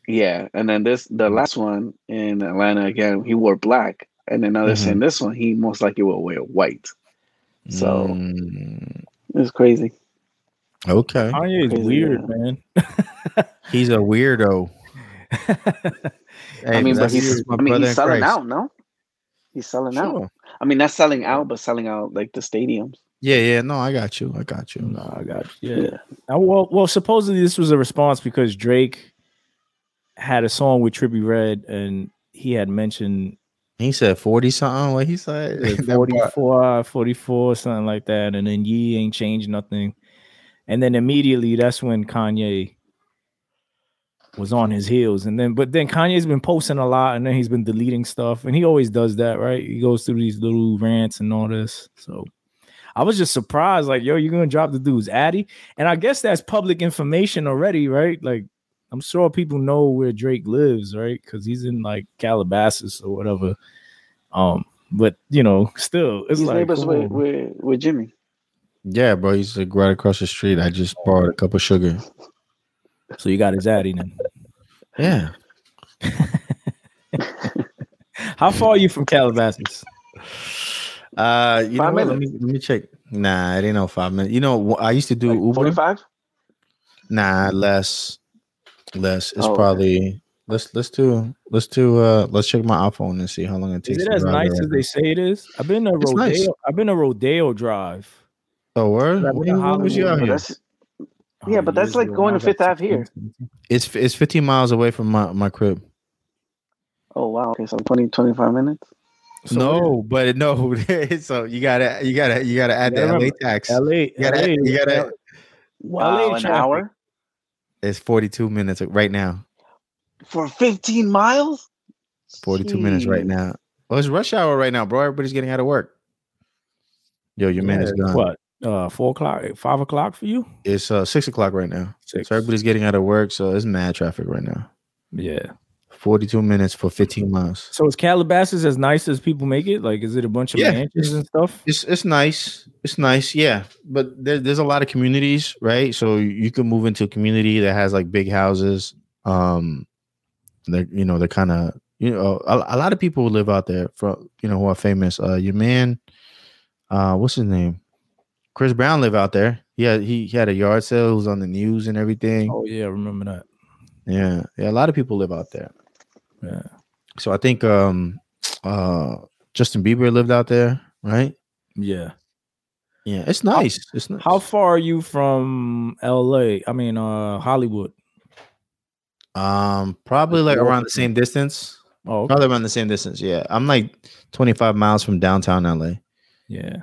yeah, and then this the last one in Atlanta again, he wore black, and then now they're Mhm. saying this one he most likely will wear white. So Mm, it's crazy. okay, Kanye is Crazy, weird, yeah. man. he's a weirdo. Hey, I mean, but he's, I mean he's selling Christ. out, no? He's selling out. I mean, not selling out, but selling out like the stadiums. Yeah, yeah. No, I got you. I got you. No, I got you. Yeah. Uh, well, well, supposedly this was a response because Drake had a song with Trippie Redd, and he had mentioned He said forty something. What he said? That 44, 44, something like that, and then Ye ain't changed nothing. And then immediately, that's when Kanye was on his heels. And then, but then Kanye's been posting a lot, and then he's been deleting stuff, and he always does that, right? He goes through these little rants and all this. So I was just surprised, like, yo, you're gonna drop the dude's Addy, and I guess that's public information already, right? Like, I'm sure people know where Drake lives, right? Because he's in like Calabasas or whatever. Um, but you know, still, it's He's like neighbors come with, with with Jimmy. Yeah, bro. He's like right across the street. I just borrowed a cup of sugar. so you got his Addy then. Yeah. How far are you from Calabasas? Uh, you know Five what? Let me let me check. Nah, it ain't no five minutes. You know, wh- I used to do Like Uber. 45? Nah, less, less. It's Oh, okay. probably let's let's do let's do uh let's check my iPhone and see how long it takes. Is it as nice there. as they say it is? I've been a It's Rodeo. nice. I've been to Rodeo Drive. Oh, word? I've been When, to when was you out here? Yeah, but that's like going when to Fifth like, Ave here. It's it's 15 miles away from my my crib. oh wow. Okay, so 20, 25 minutes. So no, but no. so you gotta you gotta you gotta add Yeah, the LA tax. LA, You gotta LA, you gotta. Wow, an hour It's 42 minutes right now. for 15 miles? 42 minutes right now. Well, it's rush hour right now, bro. Everybody's getting out of work. Yo, your man is Yeah, gone. What? Uh, four o'clock, five o'clock for you? It's uh six o'clock right now. Six. So everybody's getting out of work, so it's mad traffic right now. Yeah. 42 minutes for 15 miles. So is Calabasas as nice as people make it? Like, is it a bunch of Yeah, mansions and stuff? It's it's nice. It's nice, yeah. But there, there's a lot of communities, right? So you can move into a community that has like big houses. Um, they're you know they're kind of you know a, a lot of people who live out there from you know who are famous. Uh, your man, uh, what's his name? Chris Brown live out there. Yeah, he, he had a yard sale. It was on the news and everything. Oh yeah, I remember that. Yeah, yeah. A lot of people live out there. Yeah. So I think um, uh, Justin Bieber lived out there, right? Yeah. Yeah, it's nice. it's nice. How far are you from LA? I mean, uh, Hollywood. Um, probably like around the same distance. Oh, okay. Probably around the same distance. Yeah, I'm like 25 miles from downtown LA. yeah.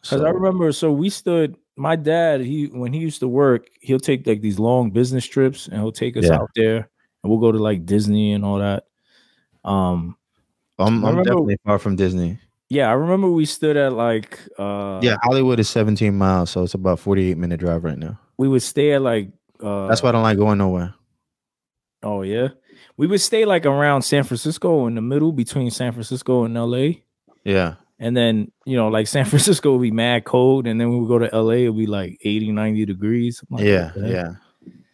Because So, I remember, so we stood. My dad, he when he used to work, he'll take like these long business trips, and he'll take us Yeah. out there, and we'll go to like Disney and all that. Um, I'm, I I'm remember- definitely far from Disney. yeah, I remember we stood at like, uh, yeah, Hollywood is 17 miles, so it's about 48 minute drive right now. we would stay at like, uh, That's why I don't like going nowhere. Oh yeah, we would stay like around San Francisco in the middle between San Francisco and L.A. Yeah, And then, you know, like San Francisco would be mad cold. And then when we go to LA, it'd be like 80, 90 degrees. Like, yeah, what the heck? yeah,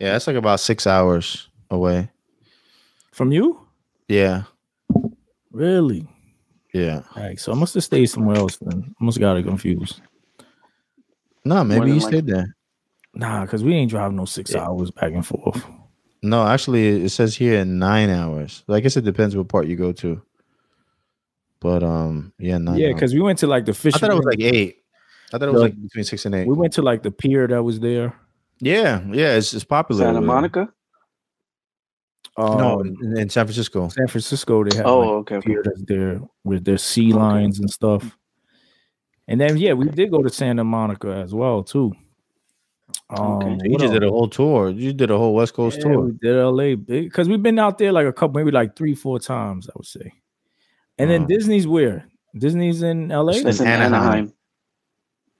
yeah. It's like about six hours away. From you? Yeah, Really? yeah. All right. So I must have stayed somewhere else then. I must have got it confused. No, maybe you like- stayed there. Nah, because we ain't driving no six Yeah. hours back and forth. No, actually, it says here nine hours. I guess it depends what part you go to. But um, yeah, nine. yeah, because we went to like the fish. I thought it was like eight. I thought it was like between six and eight. we went to like the pier that was there. Yeah, yeah, it's it's popular. Santa Monica. Um, no, in, in San Francisco. San Francisco. They have Oh, like, okay. a okay. pier there with their sea lions and stuff. And then yeah, we did go to Santa Monica as well too. Um, Okay. You what just did a whole tour. You did a whole West Coast Yeah, tour. we did LA because we've been out there like a couple, maybe like three, four times, I would say. And then Uh, Disney's where? Disney's in LA. It's It's in Anaheim. Anaheim.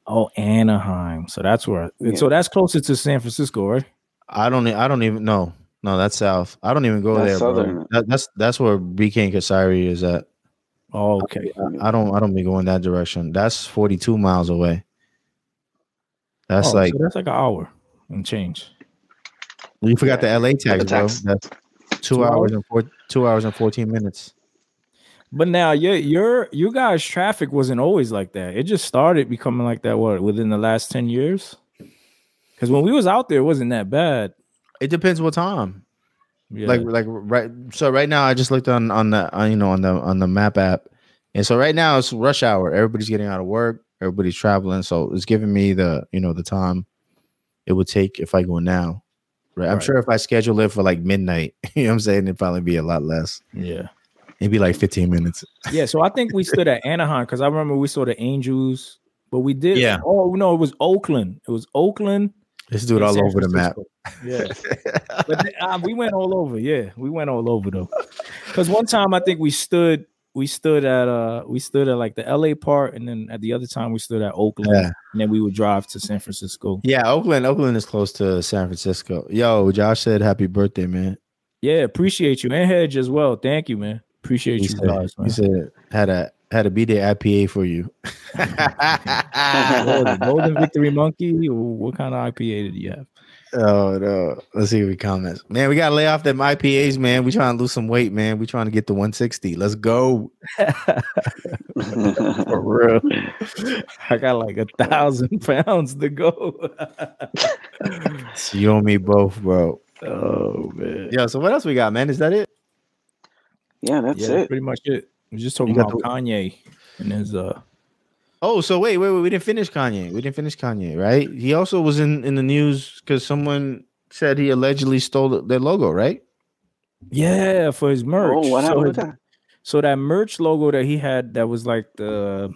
Oh, Anaheim. So that's where. Yeah. So that's closer to San Francisco, right? I don't. I don't even know. No, that's south. I don't even go That's there, bro. southern. That, that's that's where BK and Kasari is at. Oh, okay. I don't. I don't be going that direction. That's forty two miles away. That's Oh, like so that's like an hour and change. you forgot the LA tax, bro. tax. That's two, Two hours hours? and four, two hours and fourteen minutes. But now your your you guys' traffic wasn't always like that. It just started becoming like that. What within the last ten years? Because when we was out there, it wasn't that bad. It depends what time. Yeah. Like like right. So right now, I just looked on on the on, you know on the on the map app, and so right now it's rush hour. Everybody's getting out of work. Everybody's traveling. So it's giving me the you know the time it would take if I go now. Right. I'm Right. sure if I schedule it for like midnight, you know what I'm saying, it'd probably be a lot less. yeah. It'd be like 15 minutes. Yeah, so I think we stood at Anaheim because I remember we saw the Angels, but we did. Yeah. Oh no, it was Oakland. It was Oakland. Let's do it all over the map. Yeah, but th- uh, we went all over. Yeah, we went all over though. Because one time I think we stood, we stood at uh, we stood at like the L.A. part, and then at the other time we stood at Oakland, Yeah. and then we would drive to San Francisco. Yeah, Oakland. Oakland is close to San Francisco. Yo, Josh said happy birthday, man. Yeah, appreciate you and Hedge as well. Thank you, man. Appreciate He you said, guys, man. he said had a had a B day IPA for you. Oh, the Golden Victory Monkey. What kind of IPA did you have? Oh no. Let's see if he comments. Man, we gotta lay off them IPAs, man. We trying to lose some weight, man. We trying to get to 160. Let's go. For real. I got like a thousand pounds to go. It's you and me both, bro. oh man. Yeah, so what else we got, man? Is that it? yeah, that's yeah, it. pretty much it. We're just talking You got about Kanye and his uh Oh, so wait, wait, wait. We didn't finish Kanye. We didn't finish Kanye, right? He also was in in the news because someone said he allegedly stole their logo, right? yeah for his merch. Oh, what so, happened with that? so that merch logo that he had that was like the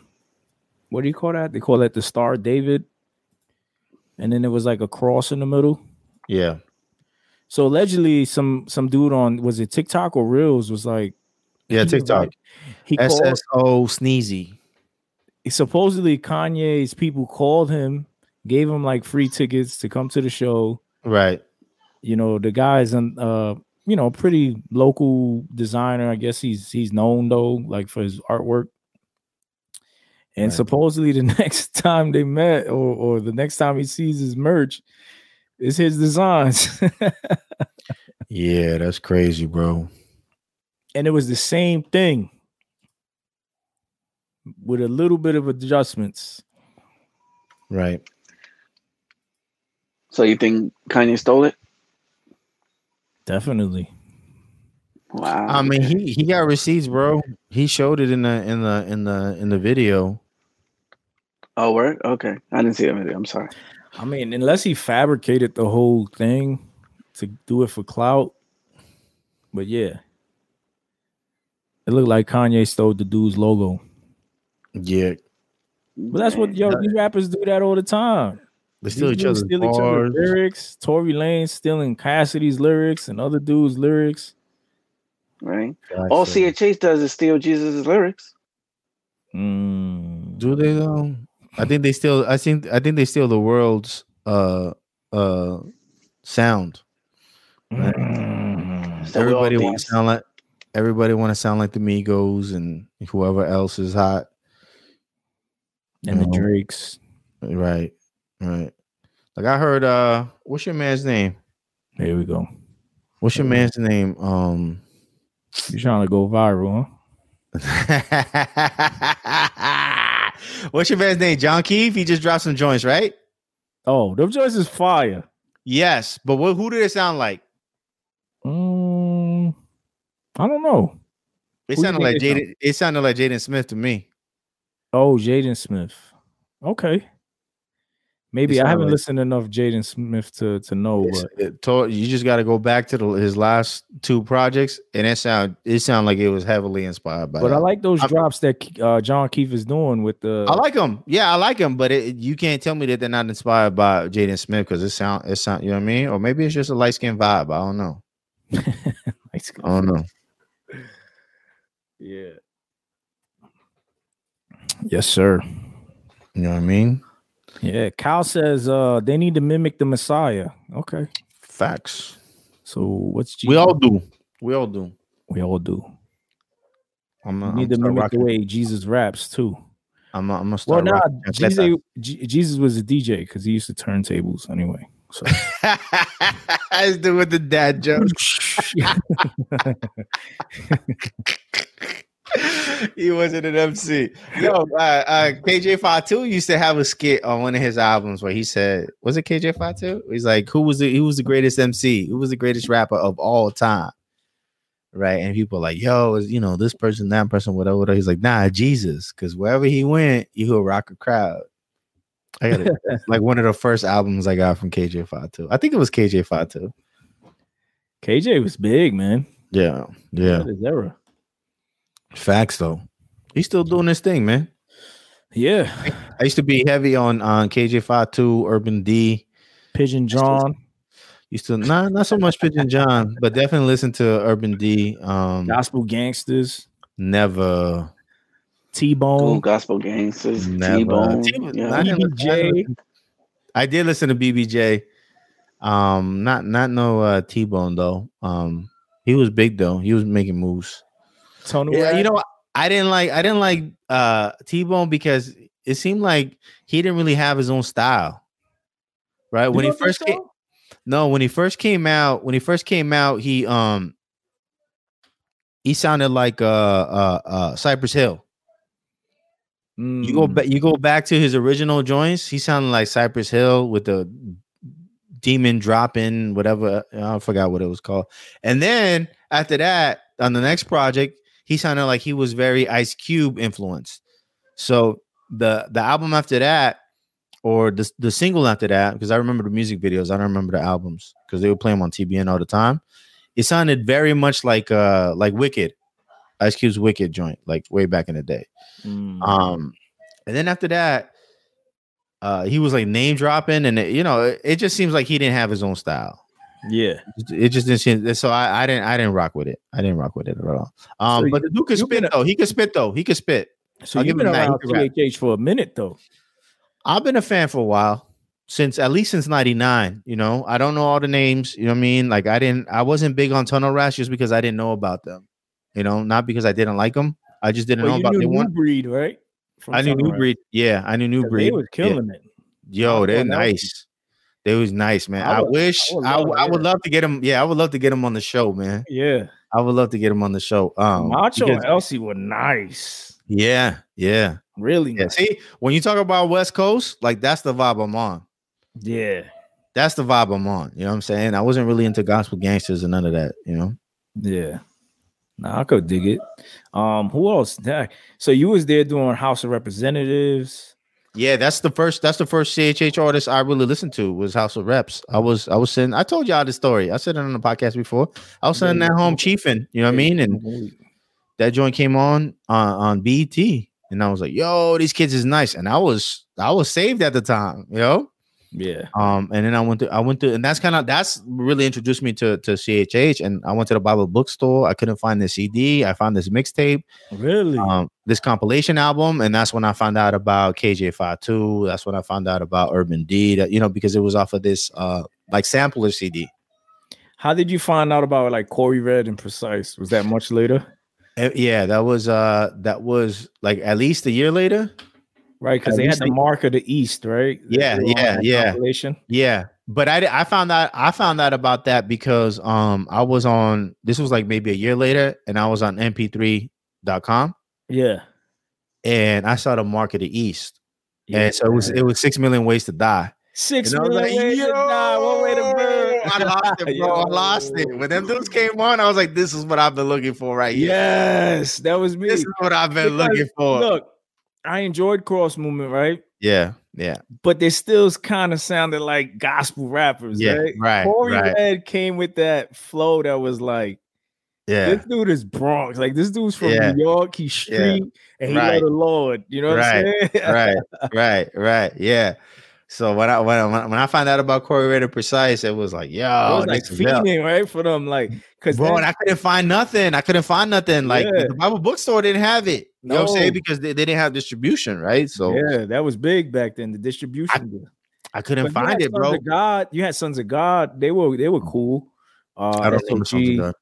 what do you call that? They call that the Star David. And then it was like a cross in the middle. Yeah. So allegedly some some dude on was it TikTok or Reels was like Yeah, TikTok. he called, SSO Sneezy. supposedly Kanye's people called him, gave him like free tickets to come to the show. Right. You know, the guy's an uh, you know, pretty local designer. I guess he's he's known though, like for his artwork. And Right. supposedly the next time they met, or or the next time he sees his merch, is his designs. Yeah, that's crazy, bro. And it was the same thing with a little bit of adjustments. Right. So you think Kanye stole it? Definitely. Wow. I mean, he he got receipts, bro. He showed it in the in the in the in the video. oh, word? Okay. I didn't see that video. I'm sorry. I mean, unless he fabricated the whole thing to do it for clout. But yeah. It looked like Kanye stole the dude's logo. Yeah, But that's what yo, these rappers do that all the time. they steal each dudes other's steal each other's lyrics. Tory Lane stealing Cassidy's lyrics and other dudes' lyrics. right. Facts, All though. CHH does is steal Jesus' lyrics. Mm. Do they though? I think they steal. I think. I think they steal the world's uh uh sound. Mm. So everybody want dance. to sound like. Everybody want to sound like the Migos and whoever else is hot. And the No. Drakes. Right. Right. Like I heard. Uh, what's your man's name? Here we go. What's your man's name? Um, You're trying to go viral, huh? What's your man's name? Jon Keith? He just dropped some joints, right? Oh, those joints is fire. Yes, but what, who did it sound like? I don't know. It Who sounded like Jaden. It sounded like Jaden Smith to me. Oh, Jaden Smith. Okay. Maybe I haven't like- listened enough Jaden Smith to to know, but told- you just got to go back to the, his last two projects, and it sound it sound like it was heavily inspired by. but I like those I'm- drops that uh, Jon Keith is doing with the. I like them. Yeah, I like them. But it, you can't tell me that they're not inspired by Jaden Smith because it sound it sound. You know what I mean? Or maybe it's just a light skin vibe. I don't know. I don't know. Yeah. Yes, sir. You know what I mean? Yeah, Kyle says uh they need to mimic the Messiah. Okay. Facts. So what's Jesus? We all do. We all do. we all do. I'm, You I'm, to gonna mimic the way Jesus raps too. I'm, I'm gonna Well, start. nah, rocking that Jesus, J- Jesus was a DJ because he used to turntables anyway. So Let's do with the dad joke. he wasn't an MC. Yo, uh, uh, KJ Five Two used to have a skit on one of his albums where he said, "Was it KJ Five Two?" He's like, "Who was the who was the greatest MC? Who was the greatest rapper of all time?" Right, and people are like, "Yo, is you know this person, that person, whatever." whatever. He's like, "Nah, Jesus, because wherever he went, he would rock a crowd." I got it. like one of the first albums I got from KJ Five Two. I think it was KJ Five Two. KJ was big, man. Yeah, yeah. That is era. Facts though. He's still doing this thing, man. Yeah. I used to be heavy on on KJ Five Two, Urban D. Pigeon John, Used to not not so much Pigeon John, but definitely listen to Urban D. Um, Gospel Gangsters, never, T Bone. gospel gangsters. T-Bone. Yeah. I didn't listen- BBJ. I did listen to BBJ. Um, not not no uh, T Bone though. Um, he was big though. He was making moves. Tony Yeah, you know. I didn't like I didn't like uh T Bone because it seemed like he didn't really have his own style. Right You when he first came, no, when he first came out, when he first came out, he um he sounded like uh uh uh Cypress Hill. You go Mm. back, you go back to his original joints. He sounded like Cypress Hill with the demon dropping, whatever. I forgot what it was called. And then after that, on the next project, he sounded like he was very Ice Cube influenced. So the the album after that, or the the single after that, because I remember the music videos, I don't remember the albums because they would play them on TBN all the time. It sounded very much like uh like Wicked, Ice Cube's Wicked joint, like way back in the day. Mm. Um, and then after that, uh, he was like name dropping, and it, you know, it, it just seems like he didn't have his own style. Yeah. It just didn't seem. So I, I didn't, I didn't rock with it. I didn't rock with it at all. Um, So but the dude could spit been though. He could spit though. He could spit. So I'll you've give been him that. He around. THH for a minute though. I've been a fan for a while. Since at least since '99, you know, I don't know all the names. You know what I mean? Like I didn't, I wasn't big on Tunnel Rats just because I didn't know about them. You know, not because I didn't like them. I just didn't Well, know about knew New one. Breed, right? From I knew New Breed. Yeah, I knew new Breed. They was Yeah. killing it. Yo, they're nice. They was nice, man. I I, wish I would I, love w- to I would love to get him. Yeah, I would love to get him on the show, man. Yeah. I would love to get him on the show. Um, Macho because- and Elsie were nice. yeah, yeah, Really yeah. nice. See, when you talk about West Coast, like that's the vibe I'm on. Yeah. That's the vibe I'm on. You know what I'm saying? I wasn't really into gospel gangsters and none of that. You know. Yeah. Nah, I could dig it. Um, who else? So you was there doing House of Representatives. Yeah, that's the first. That's the first CHH artist I really listened to was House of Reps. I mm-hmm. was I was sitting. I told y'all the story. I said it on the podcast before. I was sitting at home chiefing. You know what I mean? And that joint came on uh, on on BET, and I was like, "Yo, these kids is nice." And I was I was saved at the time, you know. Yeah. Um, and then I went to I went to, and that's kind of that's really introduced me to to CHH. And I went to the Bible bookstore. I couldn't find the CD. I found this mixtape, Really? um, this compilation album, and that's when I found out about KJ Five Two. That's when I found out about Urban D. That you know because it was off of this uh like sampler CD. How did you find out about like Corey Red and Precise? Was that much later? Eh, Yeah, that was uh that was like at least a year later. Right, because they had the mark of the East, right? Yeah, yeah, yeah. Yeah, but I I found out I found out about that because um I was on this was like maybe a year later and I was on mp3.com Yeah. and I saw the market of the East. yeah. And so it was it was six million ways to die. six And I was million like, ways to die. One way to burn. I lost it, bro. I lost it. When them dudes came on, I was like, this is what I've been looking for right here. Yes, that was me. This is what I've been Because, looking for. Look, I enjoyed cross movement, right? Yeah, yeah, But they still kind of sounded like gospel rappers, yeah, right? right, Corey right. Red came with that flow that was like, Yeah, this dude is Bronx. Like this dude's from Yeah. New York. He's street and he Right. the Lord. You know what I'm saying? right, right, right. Yeah. So when I when I, when I found out about Corey Red and Precise, it was like, yo, it was like fiending, right? For them, like, because Bro, and I couldn't find nothing. I couldn't find nothing. Like Yeah. the Bible bookstore didn't have it. You know what I'm saying? Because they, they didn't have distribution, right? So yeah, that was big back then. The distribution. I couldn't But find it, bro. God, you had Sons of God. They were they were cool. Uh, I don't remember something. SOG.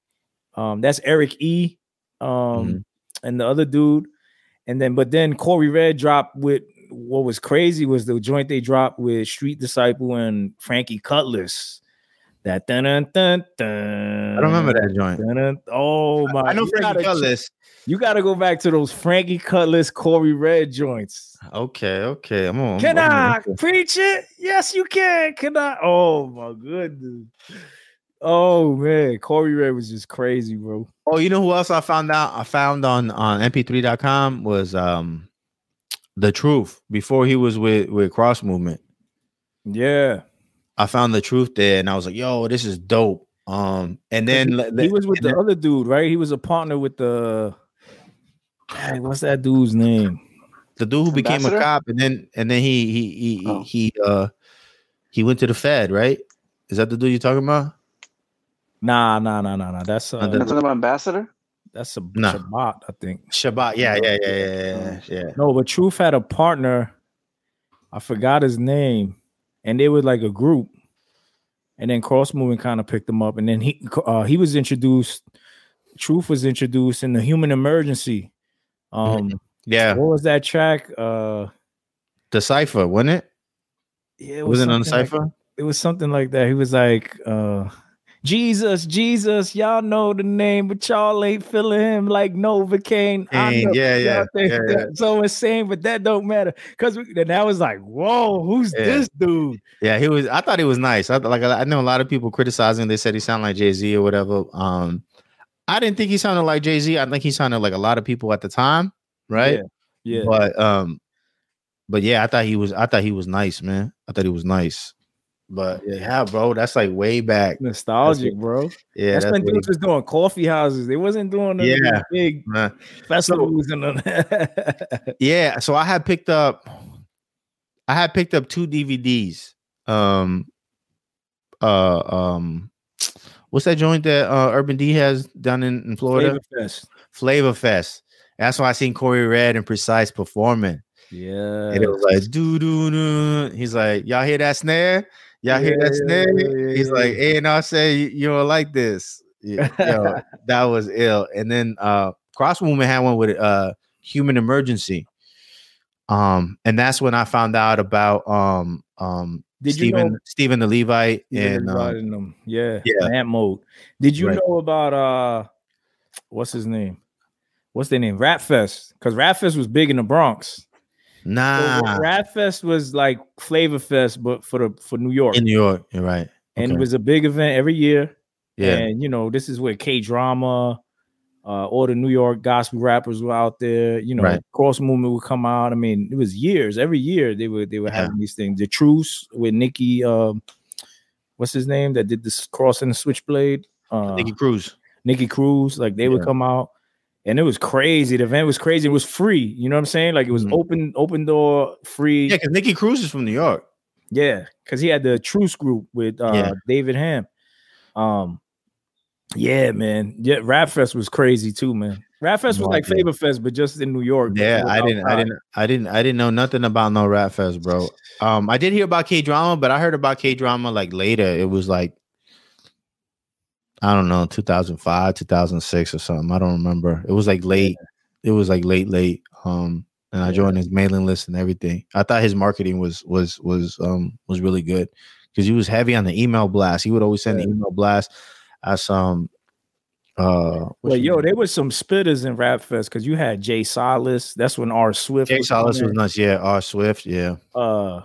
Um, that's Eric E. Um, Mhm. and the other dude, and then but then Corey Red dropped with what was crazy was the joint they dropped with Street Disciple and Frankie Cutlass. That dun dun dun dun. I don't remember that joint. Dun, dun. Oh my! I know you Frankie Cutlass. You got to go back to those Frankie Cutlass, Corey Red joints. Okay, okay. I'm on. Can on- preach it? Yes, you can. Can I? Oh my goodness. Oh man, Corey Red was just crazy, bro. Oh, you know who else I found out? I found on on mp3.com was um the truth before he was with with Cross Movement. Yeah, I found the truth there, and I was like, "Yo, this is dope." Um, and then he was with the then- other dude, right? He was a partner with the. Dang, what's that dude's name? the dude who became Ambassador? a cop, and then and then he he he Oh. he uh he went to the Fed, right? Is that the dude you're talking about? Nah, nah, nah, nah, nah. That's uh, the- That's about ambassador. that's a Nah. Shabbat, I think. Shabbat. Yeah, yeah, yeah, yeah, yeah, yeah. No, but Truth had a partner. I forgot his name, and they were like a group. And then Cross Movement kind of picked him up, and then he uh, he was introduced. Truth was introduced in the Human Emergency. Um, Yeah, what was that track? Uh, the cipher, wasn't it? yeah, it Was it on the something like- cipher? it was something like that. He was like, uh, Jesus, Jesus, y'all know the name, but y'all ain't feeling him like Novocaine. I know yeah, yeah, yeah, that so insane, but that don't matter. Cause we, I was like, whoa, who's Yeah. this dude? Yeah, he was. I thought he was nice. I like. I know a lot of people criticizing. They said he sounded like Jay Z or whatever. Um, I didn't think he sounded like Jay Z. I think he sounded like a lot of people at the time, right? Yeah. But um, but yeah, I thought he was. I thought he was nice, man. I thought he was nice. But yeah, bro, that's like way back. Nostalgic, That's bro. Yeah, that's, that's, when dudes was doing coffee houses. They wasn't doing Yeah. big Nah. festivals and of that. yeah. So I had picked up. I had picked up two DVDs. Um. Uh. Um. What's that joint that uh, Urban D has done in, in Florida? Flavor Fest. Flavor Fest. That's why I seen Corey Red and Precise performing. Yeah. And it was like doo doo doo. He's like, y'all hear that snare? Y'all hear that Yeah, snare? yeah, He's yeah. like, A and R say you, don't like this. Yeah, Yo, that was ill. And then uh Cross Movement had one with uh Human Emergency. Um, and that's when I found out about um um Did you Stephen know- Stephen the Levite Yeah, and inviting them. yeah, yeah. Ant mode. Did you Right. know about uh what's his name? What's their name? Rap Fest. Because Rap Fest was big in the Bronx. Nah Rap Fest was like Flavor Fest, but for the for New York. in New York. You're right. and it was a big event every year. Yeah. And you know, this is where K drama, uh, all the New York gospel rappers were out there. You know, Right. cross movement would come out. I mean, it was years. Every year they were they were Yeah. having these things. The Truce with Nicky, um, what's his name that did this cross and the switchblade? Uh, Nicky Cruz. Nicky Cruz, like they would come out. And it was crazy. The event was crazy. It was free. You know what I'm saying? Like it was Mhm. open, open door, free. Yeah, because Nicky Cruz is from New York. Yeah, because he had the Truce group with uh Yeah. David Ham. Um, yeah, man. Yeah, Rap Fest was crazy too, man. Rap Fest was No like idea. Flavor Fest, but just in New York. Yeah, was I didn't, I didn't, I didn't, I didn't know nothing about no Rap Fest, bro. Um, I did hear about K drama, but I heard about K drama like later. It was like, I don't know, 2005, 2006 or something. I don't remember. It was like late. It was like late, late. Um, and I joined his mailing list and everything. I thought his marketing was was was um was really good because he was heavy on the email blast. He would always send Yeah. the email blast as um uh Well, yo, there was some spitters in Rap Fest because you had Jay Silas. That's when R Swift. Jay was on was nuts. Yeah, R Swift. Yeah, uh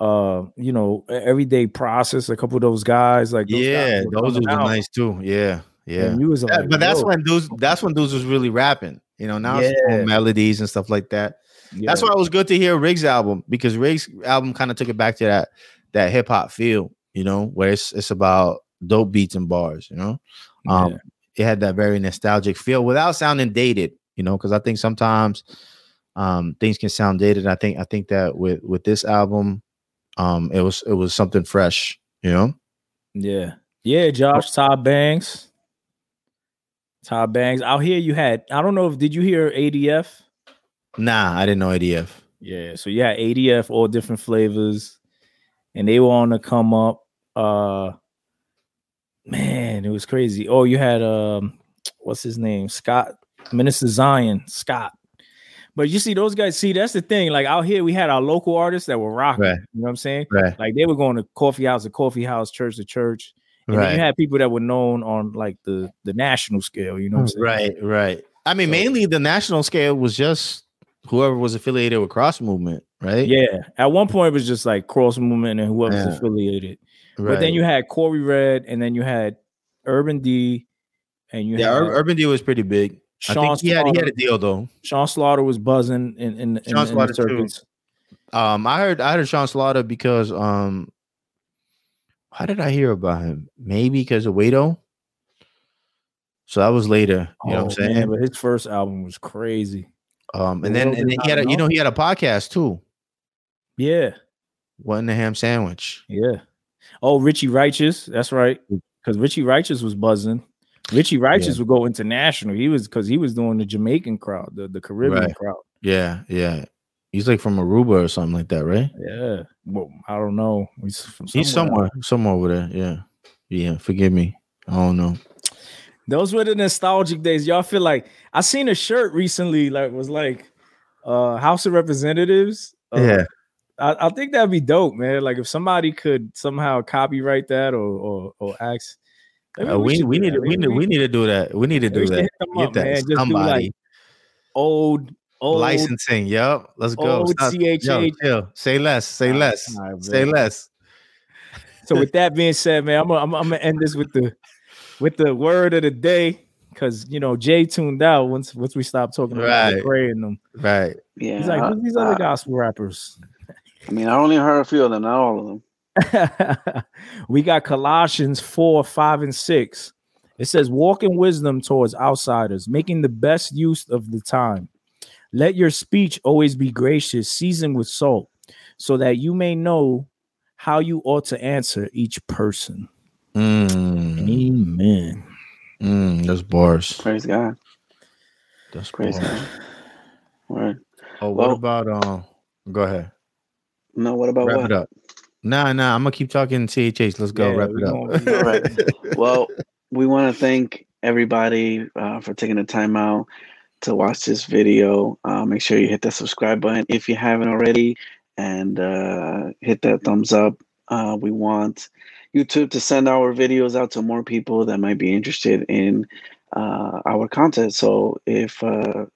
uh you know everyday process a couple of those guys like those yeah, were those were out, nice too. Yeah, yeah. and you was That- like, but that's when dudes. That's when dudes was really rapping. You know, now it's more melodies and stuff like that. yeah, That's why it was good to hear Riggs' album because Riggs' album kind of took it back to that that hip hop feel. You know, where it's it's about dope beats and bars. You know, um, yeah. it had that very nostalgic feel without sounding dated. You know, because I think sometimes um things can sound dated. I think I think that with with this album, um, it was it was something fresh. You know. yeah yeah josh todd banks todd banks out here you had i don't know if did you hear adf Nah, I didn't know ADF. yeah so yeah, adf all different flavors and they were on the come up uh man it was crazy oh you had um what's his name scott minister zion scott but you see those guys see that's the thing like out here we had our local artists that were rocking Right. you know what i'm saying Right. like they were going to coffee house to coffee house church to church and then Right. you had people that were known on like the the national scale you know what i'm saying Right, right. I mean, So- mainly the national scale was just whoever was affiliated with Cross Movement, right? yeah at one point it was just like cross movement and whoever's Yeah. affiliated right. but then you had corey red and then you had urban d and you yeah, had Urban D was pretty big. I Sean think he had, he had Slaughter. a deal though. Sean Slaughter was buzzing in in, in, Sean in Slaughter the too. circuits. Um, I heard I heard Sean Slaughter because um, how did I hear about him? Maybe because of Wado. So that was later. You know what I'm Oh, saying? man, but his first album was crazy. um, and The then and then he had a, you know he had a podcast too. Yeah, What in the ham sandwich? yeah. Oh, Richie Righteous. That's right. Because Richie Righteous was buzzing. Richie Righteous would go international. He was because he was doing the Jamaican crowd, the, the Caribbean Right. crowd. Yeah, yeah. He's like from Aruba or something like that, right? Yeah. Well, I don't know. He's from He's somewhere, somewhere over there. Yeah, yeah. Forgive me. I don't know. Those were the nostalgic days. Y'all feel like I seen a shirt recently, like was like uh House of Representatives. Uh, yeah, I, I think that'd be dope, man. Like if somebody could somehow copyright that or or, or ask. Uh, we should we need that. to we need we need to do that. We need to do that. Get up, that man. Just do, like, somebody old old licensing. Yep, let's go. old Stop- yo, CHH. Say less. Say All right, less. all right, Say less. So with that being said, man, I'm gonna, I'm, gonna- I'm gonna end this with the with the word of the day because you know Jay tuned out once once we stopped talking about Right. praying them. Right. Yeah. He's like, who's these other gospel rappers? I mean, I only heard a few of them, not all of them. we got Colossians 4, 5, and 6. It says, Walk in wisdom towards outsiders, making the best use of the time. Let your speech always be gracious, seasoned with salt, so that you may know how you ought to answer each person. Mm, Amen. mm, those bars. Praise God. That's Praise bars. God. Word. Oh, what Well- about um? Go ahead. No, what about Wrap what? it up. Nah, nah. I'm gonna keep talking CHH. Let's go. Yeah, Wrap it up. we All right. Well, we want to thank everybody uh, for taking the time out to watch this video. Uh, make sure you hit that subscribe button if you haven't already, and uh, hit that thumbs up. Uh, we want YouTube to send our videos out to more people that might be interested in uh, our content. So if uh,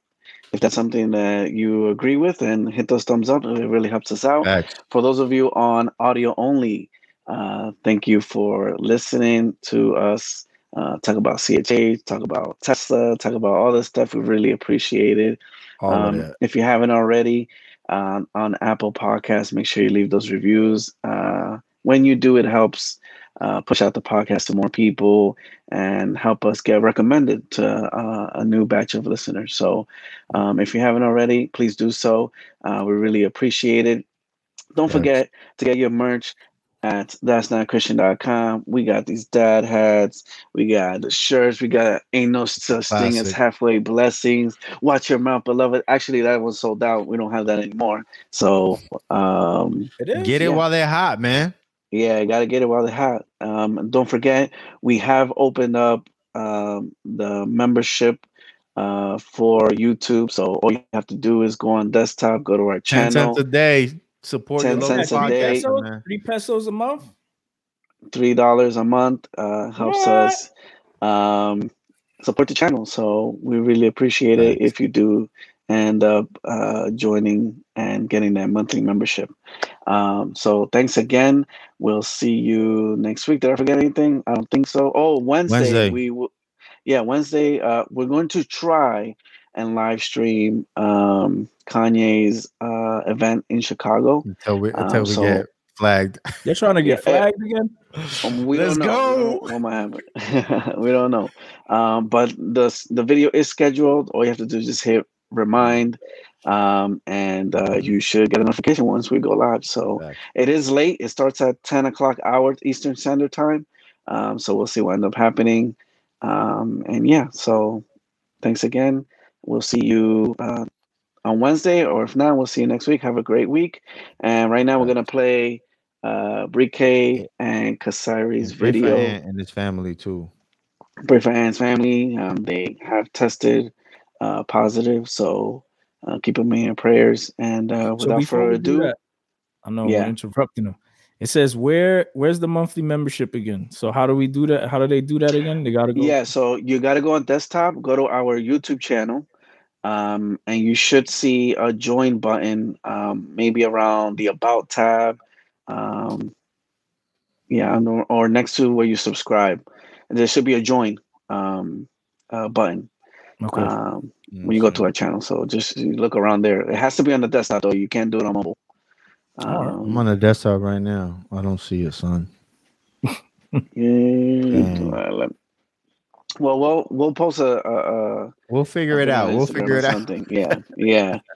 if that's something that you agree with, and hit those thumbs up, it really helps us out Facts. for those of you on audio only, uh, thank you for listening to us uh, talk about CHH, talk about Tesla, talk about all this stuff. We really appreciate it. Um, if you haven't already um, on Apple Podcasts, make sure you leave those reviews. Uh, when you do, it helps uh, push out the podcast to more people and help us get recommended to uh, a new batch of listeners. So, um, if you haven't already, please do so. Uh, we really appreciate it. Don't Yes. forget to get your merch at that's not christian.com. We got these dad hats, we got the shirts, we got ain't no such thing as halfway blessings. Watch your mouth, beloved. Actually, that was sold out. We don't have that anymore. So um It is? Get it yeah. while they're hot, man. Yeah, I gotta get it while they're hot. Um and don't forget we have opened up um the membership uh for YouTube. So all you have to do is go on desktop, go to our channel. Ten channel. cents a day. Support 10 your cents a podcast, day. pesos, three pesos a month. three dollars a month uh, helps what? us um, support the channel. So we really appreciate it if you do end up uh, joining and getting that monthly membership. Um, so thanks again. We'll see you next week. Did I forget anything? I don't think so. Oh, Wednesday, Wednesday. we will. Yeah, Wednesday. Uh, we're going to try and live stream um, Kanye's uh, event in Chicago until we until um, we so, get flagged. They're trying to get yeah, flagged again. Um, we Let's don't know. go. We don't, we don't know. Um, but the the video is scheduled. All you have to do is just hit remind, um, and uh, you should get a notification once we go live. So exactly. it is late. It starts at ten o'clock hour Eastern Standard Time. Um, so we'll see what ends up happening. Um, and yeah, so thanks again. We'll see you uh, on Wednesday, or if not, we'll see you next week. Have a great week. And right now, we're gonna play uh Brike and Kasari's video and his family too. Pray for Ann's family. Um, they have tested uh, positive, so uh, keep them in prayers. And uh, without so further ado, that, I know yeah. we're interrupting them. It says where where's the monthly membership again? So how do we do that? How do they do that again? They gotta go. Yeah, so you gotta go on desktop, go to our YouTube channel, um, and you should see a join button, um, maybe around the about tab, um, yeah, or next to where you subscribe. There should be a join um, uh, button. Okay. Um, when you go to our channel, so just look around there. It has to be on the desktop though. You can't do it on mobile. Um, I'm on the desktop right now. I don't see it, son. yeah. Well, we'll we'll post a. a, a we'll figure it out. We'll figure it out. Something. Yeah, yeah.